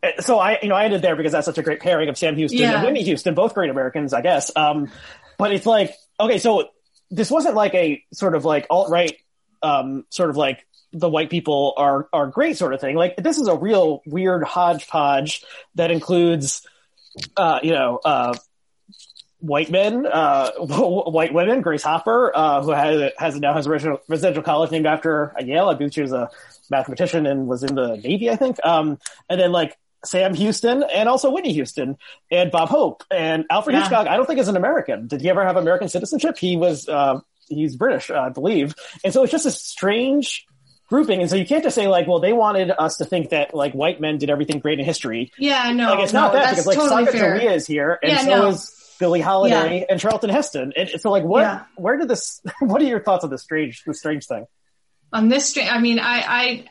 Uh, so I, you know, I ended there because that's such a great pairing of Sam Houston yeah. and Whitney Houston, both great Americans, I guess. Um, but it's like, okay, so this wasn't like a sort of like alt right, um, sort of like the white people are are great sort of thing. Like this is a real weird hodgepodge that includes, uh, you know, uh, white men, uh, white women, Grace Hopper, uh, who has, has now has a residential college named after Yale. I believe she was a mathematician and was in the Navy, I think. Um, and then like Sam Houston and also Whitney Houston and Bob Hope and Alfred yeah. Hitchcock. I don't think is an American. Did he ever have American citizenship? He was, uh, he's British, I believe. And so it's just a strange grouping. And so you can't just say like, well, they wanted us to think that like white men did everything great in history. Yeah, no, like it's no, not that because like totally Sacagawea is here and yeah, so no. is Billie Holiday yeah. and Charlton Heston. And so like, what, yeah. where did this, what are your thoughts on this strange, this strange thing? On this strange, I mean, I, I,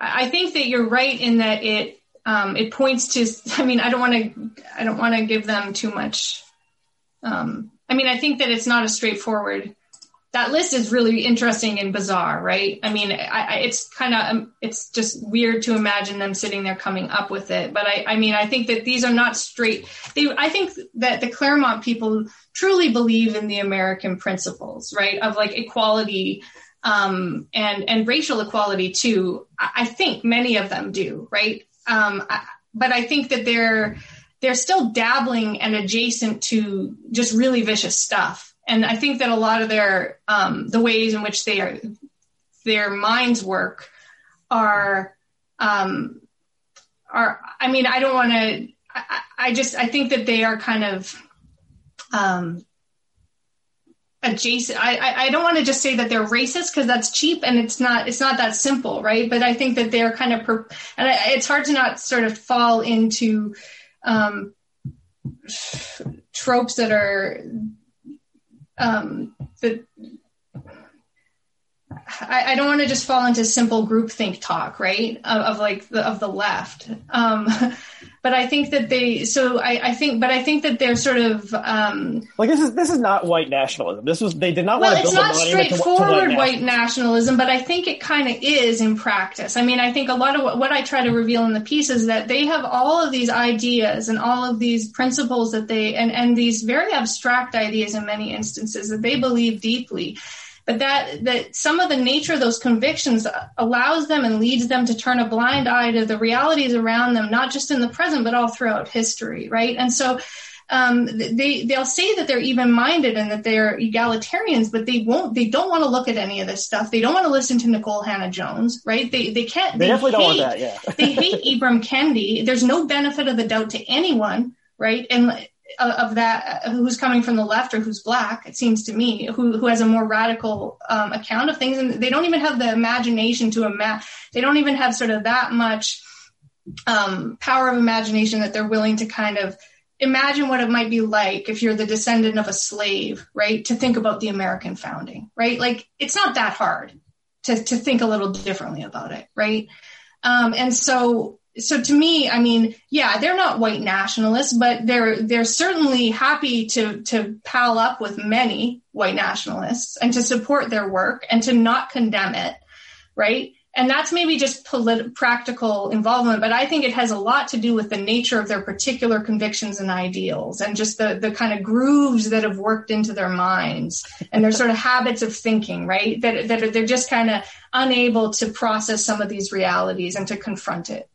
I think that you're right in that it, um, it points to, I mean, I don't want to, I don't want to give them too much. Um, I mean, I think that it's not a straightforward that list is really interesting and bizarre, right? I mean, I, I, it's kind of um, it's just weird to imagine them sitting there coming up with it. But I, I mean, I think that these are not straight. They, I think that the Claremont people truly believe in the American principles, right, of like equality um, and and racial equality too. I, think many of them do, right? Um, but I think that they're they're still dabbling and adjacent to just really vicious stuff and I think that a lot of their um, the ways in which they are their minds work are um, are I mean I don't want to I, I, just I think that they are kind of um, adjacent I, I don't want to just say that they're racist because that's cheap and it's not it's not that simple right? But I think that they're kind of and it's hard to not sort of fall into um, tropes that are um, the I, I, don't want to just fall into simple groupthink talk, right? Of, of like the, of the left. Um, but I think that they. So I, I, think, but I think that they're sort of um, like this is this is not white nationalism. This was they did not well, want to build it's not straightforward white, white, nationalism, but I think it kind of is in practice. I mean, I think a lot of what, what I try to reveal in the piece is that they have all of these ideas and all of these principles that they and and these very abstract ideas in many instances that they believe deeply but that that some of the nature of those convictions allows them and leads them to turn a blind eye to the realities around them not just in the present but all throughout history right and so um, they they'll say that they're even minded and that they're egalitarians, but they won't. They don't want to look at any of this stuff. They don't want to listen to Nicole Hannah-Jones, right? They they can't. They, they definitely hate, don't want that. Yeah. they hate Ibram Kendi. There's no benefit of the doubt to anyone, right? And of that who's coming from the left or who's black it seems to me who, who has a more radical um, account of things. And they don't even have the imagination to imagine they don't even have sort of that much um, power of imagination that they're willing to kind of imagine what it might be like if you're the descendant of a slave right to think about the american founding right? Like it's not that hard to, to think a little differently about it right? Um, and so so to me, I mean, yeah, they're not white nationalists, but they're they're certainly happy to to pal up with many white nationalists and to support their work and to not condemn it, right? And that's maybe just polit- practical involvement, but I think it has a lot to do with the nature of their particular convictions and ideals and just the, the kind of grooves that have worked into their minds and their sort of habits of thinking, right? That, that they're just kind of unable to process some of these realities and to confront it.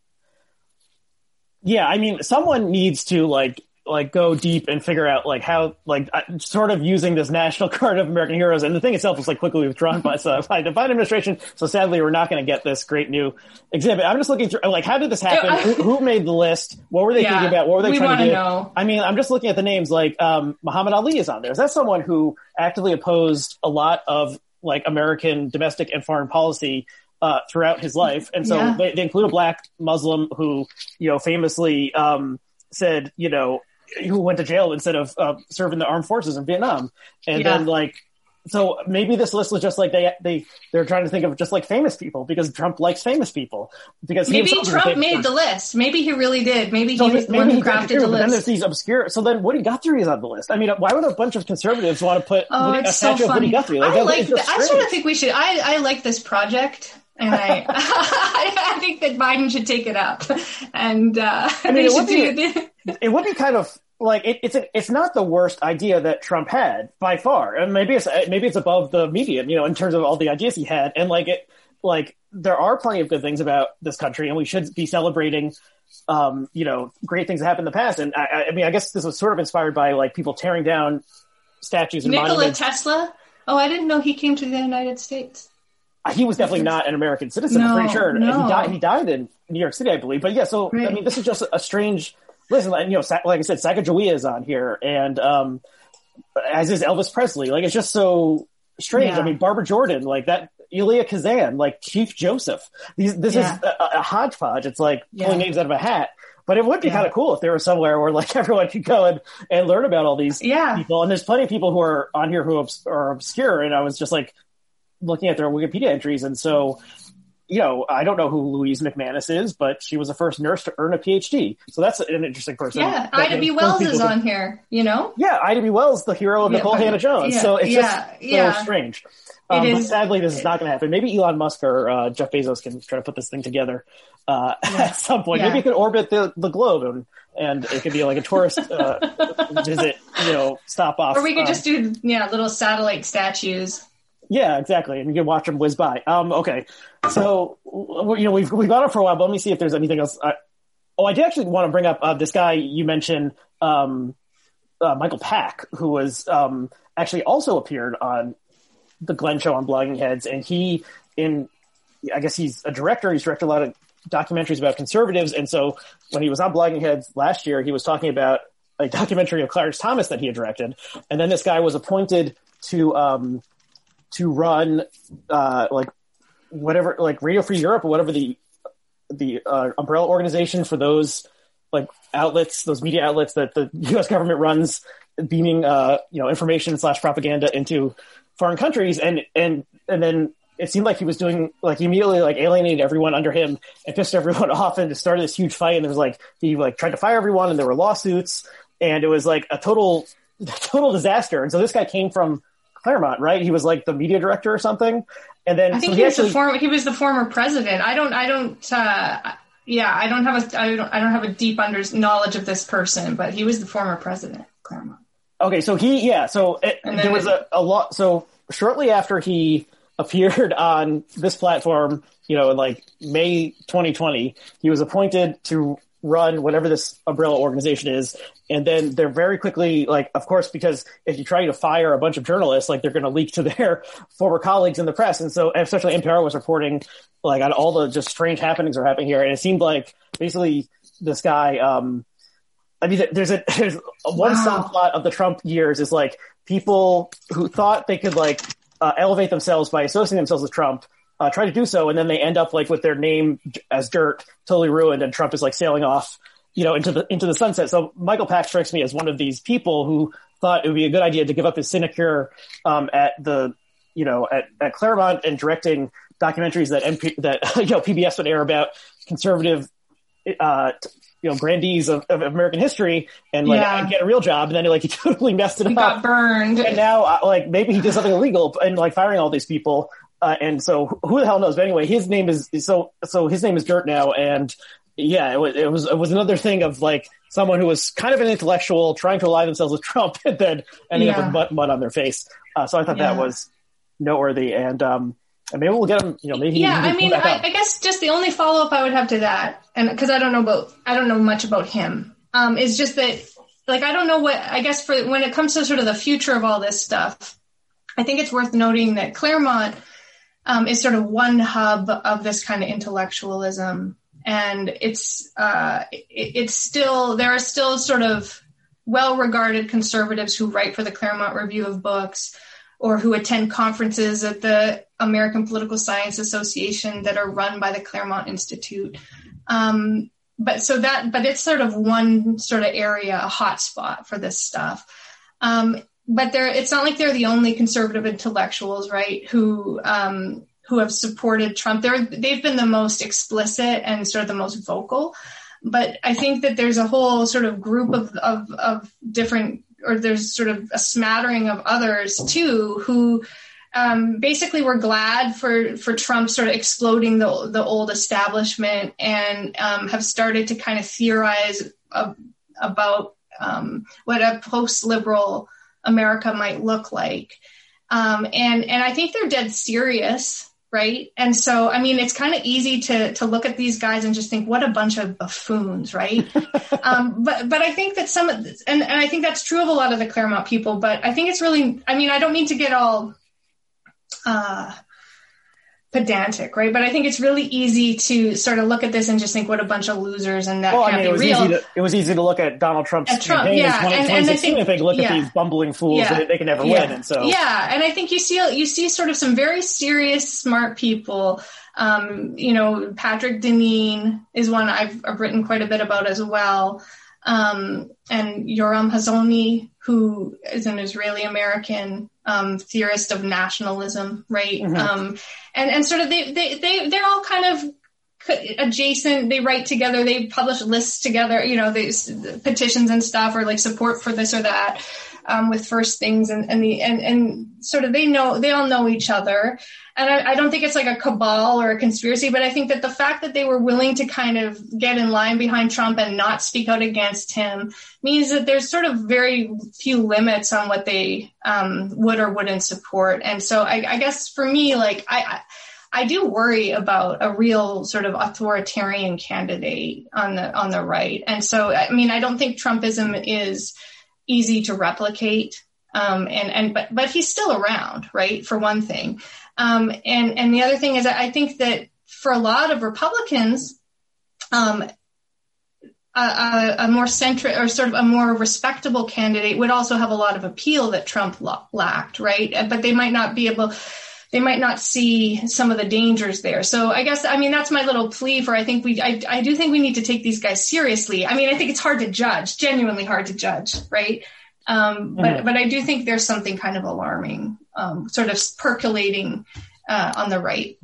Yeah, I mean, someone needs to like like go deep and figure out like how like uh, sort of using this national card of American heroes, and the thing itself was like quickly withdrawn by, uh, by the Biden administration. So sadly, we're not going to get this great new exhibit. I'm just looking through like how did this happen? Who, who made the list? What were they Yeah. thinking about? What were they We trying to do? know. I mean, I'm just looking at the names like um, Muhammad Ali is on there. Is that someone who actively opposed a lot of like American domestic and foreign policy uh, throughout his life? And so Yeah. they, they include a black Muslim who, you know, famously um, said, you know, who went to jail instead of uh, serving the armed forces in Vietnam. And Yeah. then like, so maybe this list was just like they they they're trying to think of just like famous people because Trump likes famous people because Maybe himself is a Trump made person. the list. Maybe he really did. Maybe So he was the one who crafted the but then there's these obscure. So then Woody Guthrie is on the list. I mean, why would a bunch of conservatives want to put Oh, Woody, a so statue of Woody. Guthrie? I like. I sort of think we should. I I like this project, and I I think that Biden should take it up, and uh, mean, they it would be- do. it would be kind of like it, it's a, it's not the worst idea that Trump had by far, and maybe it's maybe it's above the median, you know, in terms of all the ideas he had, and like it like there are plenty of good things about this country, and we should be celebrating. Um, you know, great things that happened in the past, and I, I- I mean, I guess this was sort of inspired by like people tearing down statues and Nikola monuments. Tesla. Oh, I didn't know he came to the United States. He was definitely not an American citizen. I'm pretty sure no. he died. He died in New York City, I believe. But yeah, so I mean, this is just a strange. Listen, like, you know, like I said, Sacagawea is on here, and um, as is Elvis Presley. Like it's just so strange. Yeah. I mean, Barbara Jordan, like that, Elia Kazan, like Chief Joseph. These, this Yeah. is a, a hodgepodge. It's like pulling names out of a hat. But it would be Yeah. kind of cool if there was somewhere where like everyone could go and, and learn about all these Yeah. people. And there's plenty of people who are on here who are obscure. And I was just like looking at their Wikipedia entries. And so, you know, I don't know who Louise McManus is, but she was the first nurse to earn a PhD. So that's an interesting person. Yeah, Ida B. Wells is on here. You know. Yeah, Ida B. Wells, the hero of Yeah, Nicole Hannah Jones. yeah, so it's yeah, just yeah. so strange. Um, It but sadly, this is not going to happen. Maybe Elon Musk or uh, Jeff Bezos can try to put this thing together uh, at some point. Maybe it could orbit the, the globe and, and it could be like a tourist uh, visit, you know, stop off. Or we could uh, just do yeah little satellite statues. Yeah, exactly. And you can watch them whiz by. Um, okay. So, you know, we've, we've gone on for a while, but let me see if there's anything else. I, oh, I did actually want to bring up uh, this guy you mentioned, um, uh, Michael Pack, who was um, actually also appeared on the Glenn Show on Blogging Heads. And he, in, I guess he's a director. He's directed a lot of documentaries about conservatives. And so when he was on Blogging Heads last year, he was talking about a documentary of Clarence Thomas that he had directed. And then this guy was appointed to, um, to run uh, like whatever like Radio Free Europe or whatever the the uh, umbrella organization for those like outlets, those media outlets that the U.S. government runs, beaming uh, you know information slash propaganda into foreign countries, and and and then it seemed like he was doing like immediately like alienated everyone under him and pissed everyone off and started this huge fight. And it was like he like tried to fire everyone, and there were lawsuits, and it was like a total total disaster. And so this guy came from Claremont, right? He was like the media director or something. And then I think so he, was actually, the former. He was the former president. I don't. I don't. Uh, yeah, I don't have a. I don't. I don't have a deep under knowledge of this person, but he was the former president. Claremont. Okay, so he yeah, so it, there was a, a lot. So shortly after he appeared on this platform, you know, in like May 2020, he was appointed to run whatever this umbrella organization is. And then they're very quickly like, of course, because if you try to fire a bunch of journalists, like they're going to leak to their former colleagues in the press. And so, especially NPR was reporting like on all the just strange happenings are happening here. And it seemed like basically this guy, um, I mean, there's a there's a one Wow. subplot of the Trump years is like people who thought they could like uh, elevate themselves by associating themselves with Trump, uh, try to do so, and then they end up like with their name as dirt, totally ruined, and Trump is like sailing off, you know, into the into the sunset. So Michael Pack strikes me as one of these people who thought it would be a good idea to give up his sinecure um, at the, you know, at, at Claremont and directing documentaries that MP, that you know PBS would air about conservative uh, you know, grandees of, of American history and like Yeah. get a real job. And then like he totally messed it He up. got burned. and now uh, like maybe he did something illegal and like firing all these people. Uh, and so who- the hell knows? But anyway, his name is so so his name is Dirt now, and yeah, it was it was it was another thing of like someone who was kind of an intellectual trying to ally themselves with Trump and then ending up with mud, mud on their face. Uh, so I thought that was noteworthy, and um, and maybe we'll get him. You know, maybe yeah, I mean, I. I guess just the only follow up I would have to that, and because I don't know about, I don't know much about him, um, is just that like I don't know what I guess for when it comes to sort of the future of all this stuff, I think it's worth noting that Claremont um, is sort of one hub of this kind of intellectualism, and it's uh, it, it's still there are still sort of well-regarded conservatives who write for the Claremont Review of Books or who attend conferences at the American Political Science Association that are run by the Claremont Institute. Um, but so that, but it's sort of one sort of area, a hotspot for this stuff. Um, but they're, it's not like they're the only conservative intellectuals, right? Who, um, who have supported Trump. They're, they've been the most explicit and sort of the most vocal. But I think that there's a whole sort of group of, of, of different, or there's sort of a smattering of others too, who, um, basically we're glad for for Trump sort of exploding the the old establishment and um, have started to kind of theorize about um, what a post liberal America might look like. Um, and and I think they're dead serious, right? And so I mean, it's kind of easy to to look at these guys and just think, what a bunch of buffoons, right? um, but but I think that some and and I think that's true of a lot of the Claremont people. But I think it's really, I mean, I don't mean to get all uh, pedantic, right? But I think it's really easy to sort of look at this and just think, what a bunch of losers, and that well, can't I mean, it was real. Easy to, it was easy to look at Donald Trump's at Trump, campaign yeah, in 2016 and, think, look yeah. at these bumbling fools yeah. that they can never yeah. win, and so yeah, and I think you see you see sort of some very serious, smart people. Um, you know, Patrick Deneen is one I've, I've written quite a bit about as well. Um, and Yoram Hazony, who is an Israeli American um, theorist of nationalism, right? Mm-hmm. Um, and and sort of they they they they're all kind of adjacent. They write together. They publish lists together. You know, they petitions and stuff, or like support for this or that. Um, with first things and, and the and, and sort of they know they all know each other and I, I, don't think it's like a cabal or a conspiracy, but I think that the fact that they were willing to kind of get in line behind Trump and not speak out against him means that there's sort of very few limits on what they um, would or wouldn't support. And so I, I guess for me, like I, I do worry about a real sort of authoritarian candidate on the on the right. And so I mean, I don't think Trumpism is easy to replicate. Um, and and but but he's still around, right? For one thing, um, and and the other thing is, I think that for a lot of Republicans, um, a, a, a, more centric or sort of a more respectable candidate would also have a lot of appeal that Trump lacked, right? But they might not be able. They might not see some of the dangers there. So I guess I mean that's my little plea for I think we I, I do think we need to take these guys seriously. I mean I think it's hard to judge, genuinely hard to judge, right? Um, but mm-hmm. but I do think there's something kind of alarming, um, sort of percolating uh, on the right.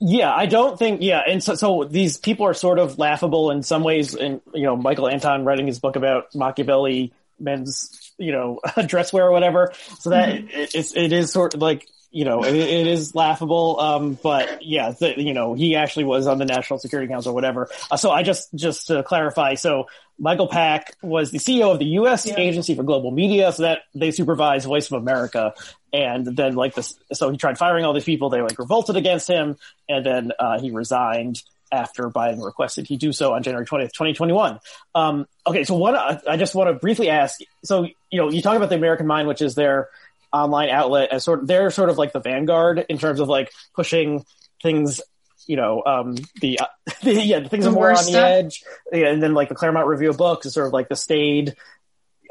Yeah, I don't think. Yeah, and so so these people are sort of laughable in some ways. And you know, Michael Anton writing his book about Machiavelli men's you know dress wear or whatever. So that mm-hmm. it, it's it is sort of like you know, it, it is laughable. Um, but yeah, the, you know, he actually was on the National Security Council or whatever. Uh, so I just, just to clarify, so Michael Pack was the CEO of the U.S. Yeah. Agency for Global Media, so that they supervise Voice of America. And then like this, so he tried firing all these people. They like revolted against him, and then uh, he resigned after Biden requested he do so on January 20th, 2021. Um, okay, so what I just want to briefly ask. So you know, you talk about the American Mind, which is their online outlet as sort of they're sort of like the vanguard in terms of like pushing things you know um the, uh, the yeah the things the are more on stuff. the edge yeah, and then like the claremont review of books is sort of like the staid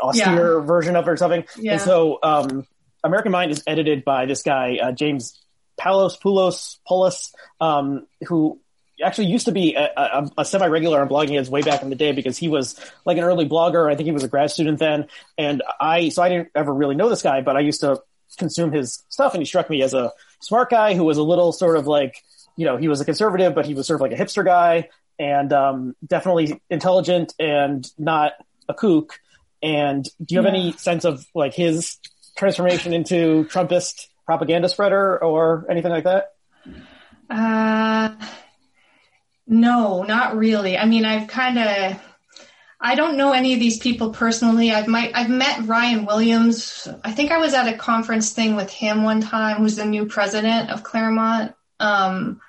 austere yeah. version of it or something yeah. and so um american mind is edited by this guy uh, james palos poulos polis um who actually used to be a, a, a semi-regular on blogging heads way back in the day because he was like an early blogger. I think he was a grad student then. And I, so I didn't ever really know this guy, but I used to consume his stuff and he struck me as a smart guy who was a little sort of like, you know, he was a conservative, but he was sort of like a hipster guy and, um, definitely intelligent and not a kook. And do you have yeah. any sense of like his transformation into Trumpist propaganda spreader or anything like that? Uh, no, not really. I mean, I've kind of I don't know any of these people personally. I've I've met Ryan Williams. I think I was at a conference thing with him one time, who's the new president of Claremont. Um,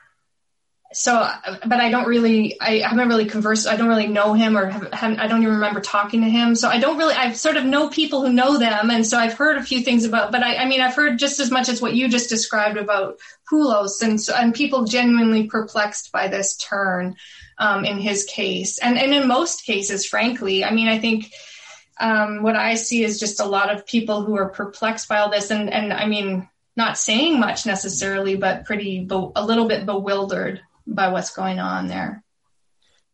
so, but I don't really, I haven't really conversed. I don't really know him or have, haven't, I don't even remember talking to him. So I don't really, I've sort of know people who know them. And so I've heard a few things about, but I, I mean, I've heard just as much as what you just described about Poulos and, so, and people genuinely perplexed by this turn um, in his case. And, and in most cases, frankly, I mean, I think, um, what I see is just a lot of people who are perplexed by all this. And, and I mean, not saying much necessarily, but pretty, be- a little bit bewildered by what's going on there.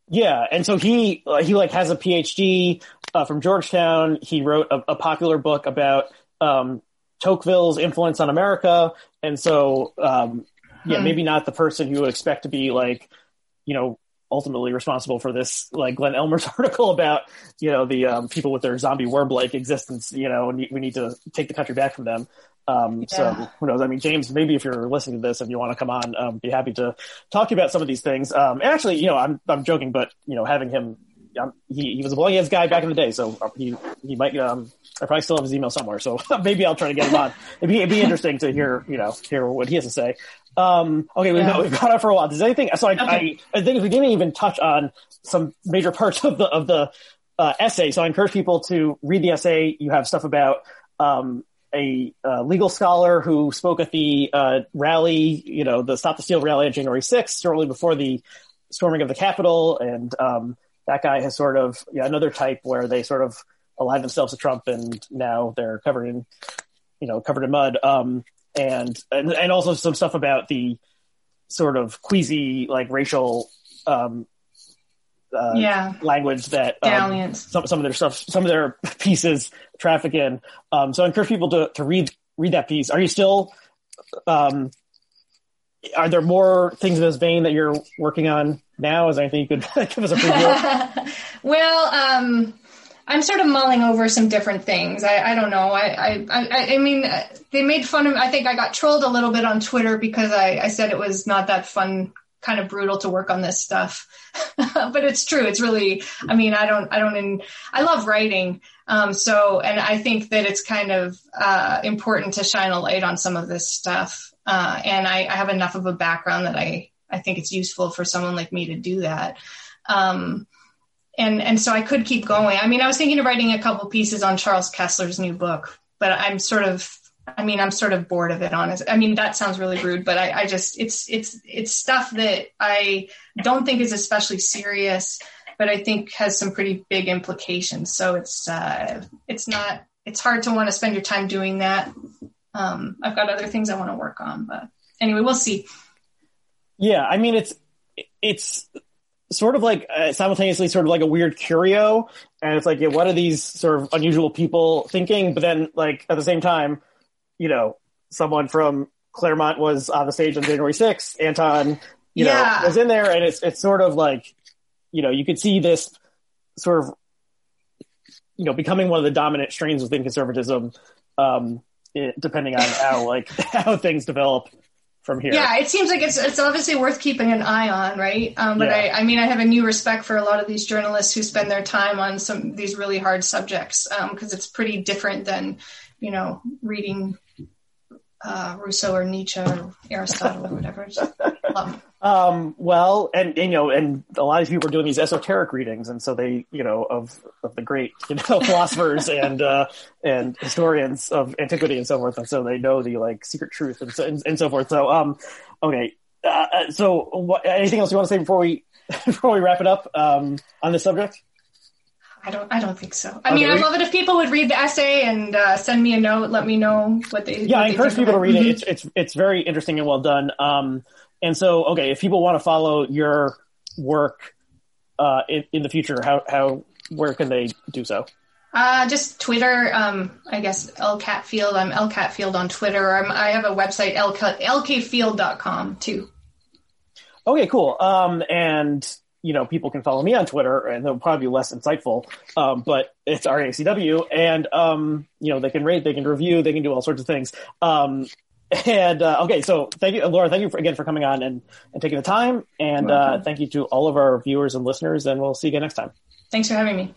Yeah, and so he uh, he like has a PhD uh, from Georgetown. He wrote a, a popular book about um, Tocqueville's influence on America, and so um, yeah, hmm. maybe not the person you would expect to be like you know ultimately responsible for this like Glenn Ellmers' article about you know the um, people with their zombie worm like existence. You know, and we need to take the country back from them. Um, yeah. So who knows? I mean, James, maybe if you're listening to this and you want to come on, um, be happy to talk to you about some of these things. Um, and actually, you know, I'm, I'm joking, but you know, having him, um, he, he was a Blogging Heads guy back in the day, so uh, he, he might, um, I probably still have his email somewhere, so maybe I'll try to get him on. It'd be, it'd be interesting to hear, you know, hear what he has to say. Um, okay, we've, yeah. got, we've got on for a while. Does anything, so I, okay. I, I think we didn't even touch on some major parts of the, of the, uh, essay. So I encourage people to read the essay. You have stuff about, um, a uh, legal scholar who spoke at the uh, rally, you know, the Stop the Steal rally on January 6th, shortly before the storming of the Capitol. And um, that guy has sort of yeah, another type where they sort of allied themselves to Trump and now they're covered in, you know, covered in mud. Um, and, and, and also some stuff about the sort of queasy, like racial um, uh, yeah. language that um, some some of their stuff, some of their pieces traffic in. Um, so I encourage people to to read read that piece. Are you still? Um, are there more things in this vein that you're working on now? Is there anything you could give us a preview? well, um, I'm sort of mulling over some different things. I, I don't know. I, I, I, mean, they made fun of. I think I got trolled a little bit on Twitter because I, I said it was not that fun kind of brutal to work on this stuff. But it's true. It's really i mean i don't i don't in, i love writing. Um, so and i think that it's kind of uh, important to shine a light on some of this stuff. Uh, and I, I, have enough of a background that i i think it's useful for someone like me to do that. Um, and and so i could keep going. I mean i was thinking of writing a couple pieces on charles kesler's new book but i'm sort of I mean, I'm sort of bored of it, honest. I mean, that sounds really rude, but I, I just, it's, it's, it's stuff that I don't think is especially serious, but I think has some pretty big implications. So it's, uh, it's not, it's hard to want to spend your time doing that. Um, I've got other things I want to work on, but anyway, we'll see. Yeah. I mean, it's, it's sort of like uh, simultaneously sort of like a weird curio. And it's like, yeah, what are these sort of unusual people thinking? But then like at the same time, you know, someone from Claremont was on the stage on January 6th. Anton, you yeah. know, was in there, and it's it's sort of like, you know, you could see this sort of, you know, becoming one of the dominant strains within conservatism, um, it, depending on how like how things develop from here. Yeah, it seems like it's it's obviously worth keeping an eye on, right? Um, but yeah. I, I mean, I have a new respect for a lot of these journalists who spend their time on some these really hard subjects because um, it's pretty different than you know reading uh, Rousseau or Nietzsche or Aristotle or whatever. um, well, and, and, you know, and a lot of people are doing these esoteric readings, and so they, you know, of of the great, you know, philosophers and uh, and historians of antiquity and so forth, and so they know the like secret truth and so and, and so forth. So, um, okay, uh, uh so what, anything else you want to say before we before we wrap it up um, on this subject? I don't. I don't think so. I okay, mean, I'd love it if people would read the essay and uh, send me a note. Let me know what they. Yeah, what I encourage people to read it. Mm-hmm. It's it's it's very interesting and well done. Um, and so, okay, if people want to follow your work uh, in, in the future, how how where can they do so? Uh, just Twitter. Um, I guess lkfield. I'm lkfield on Twitter. I'm, i have a website lk, lkfield.com too. Okay, cool. Um, and you know, people can follow me on Twitter and they'll probably be less insightful. Um, but it's RACW and, um, you know, they can rate, they can review, they can do all sorts of things. Um, and, uh, okay. So thank you, Laura. Thank you for, again for coming on and, and taking the time. And, uh, thank you to all of our viewers and listeners and we'll see you again next time. Thanks for having me.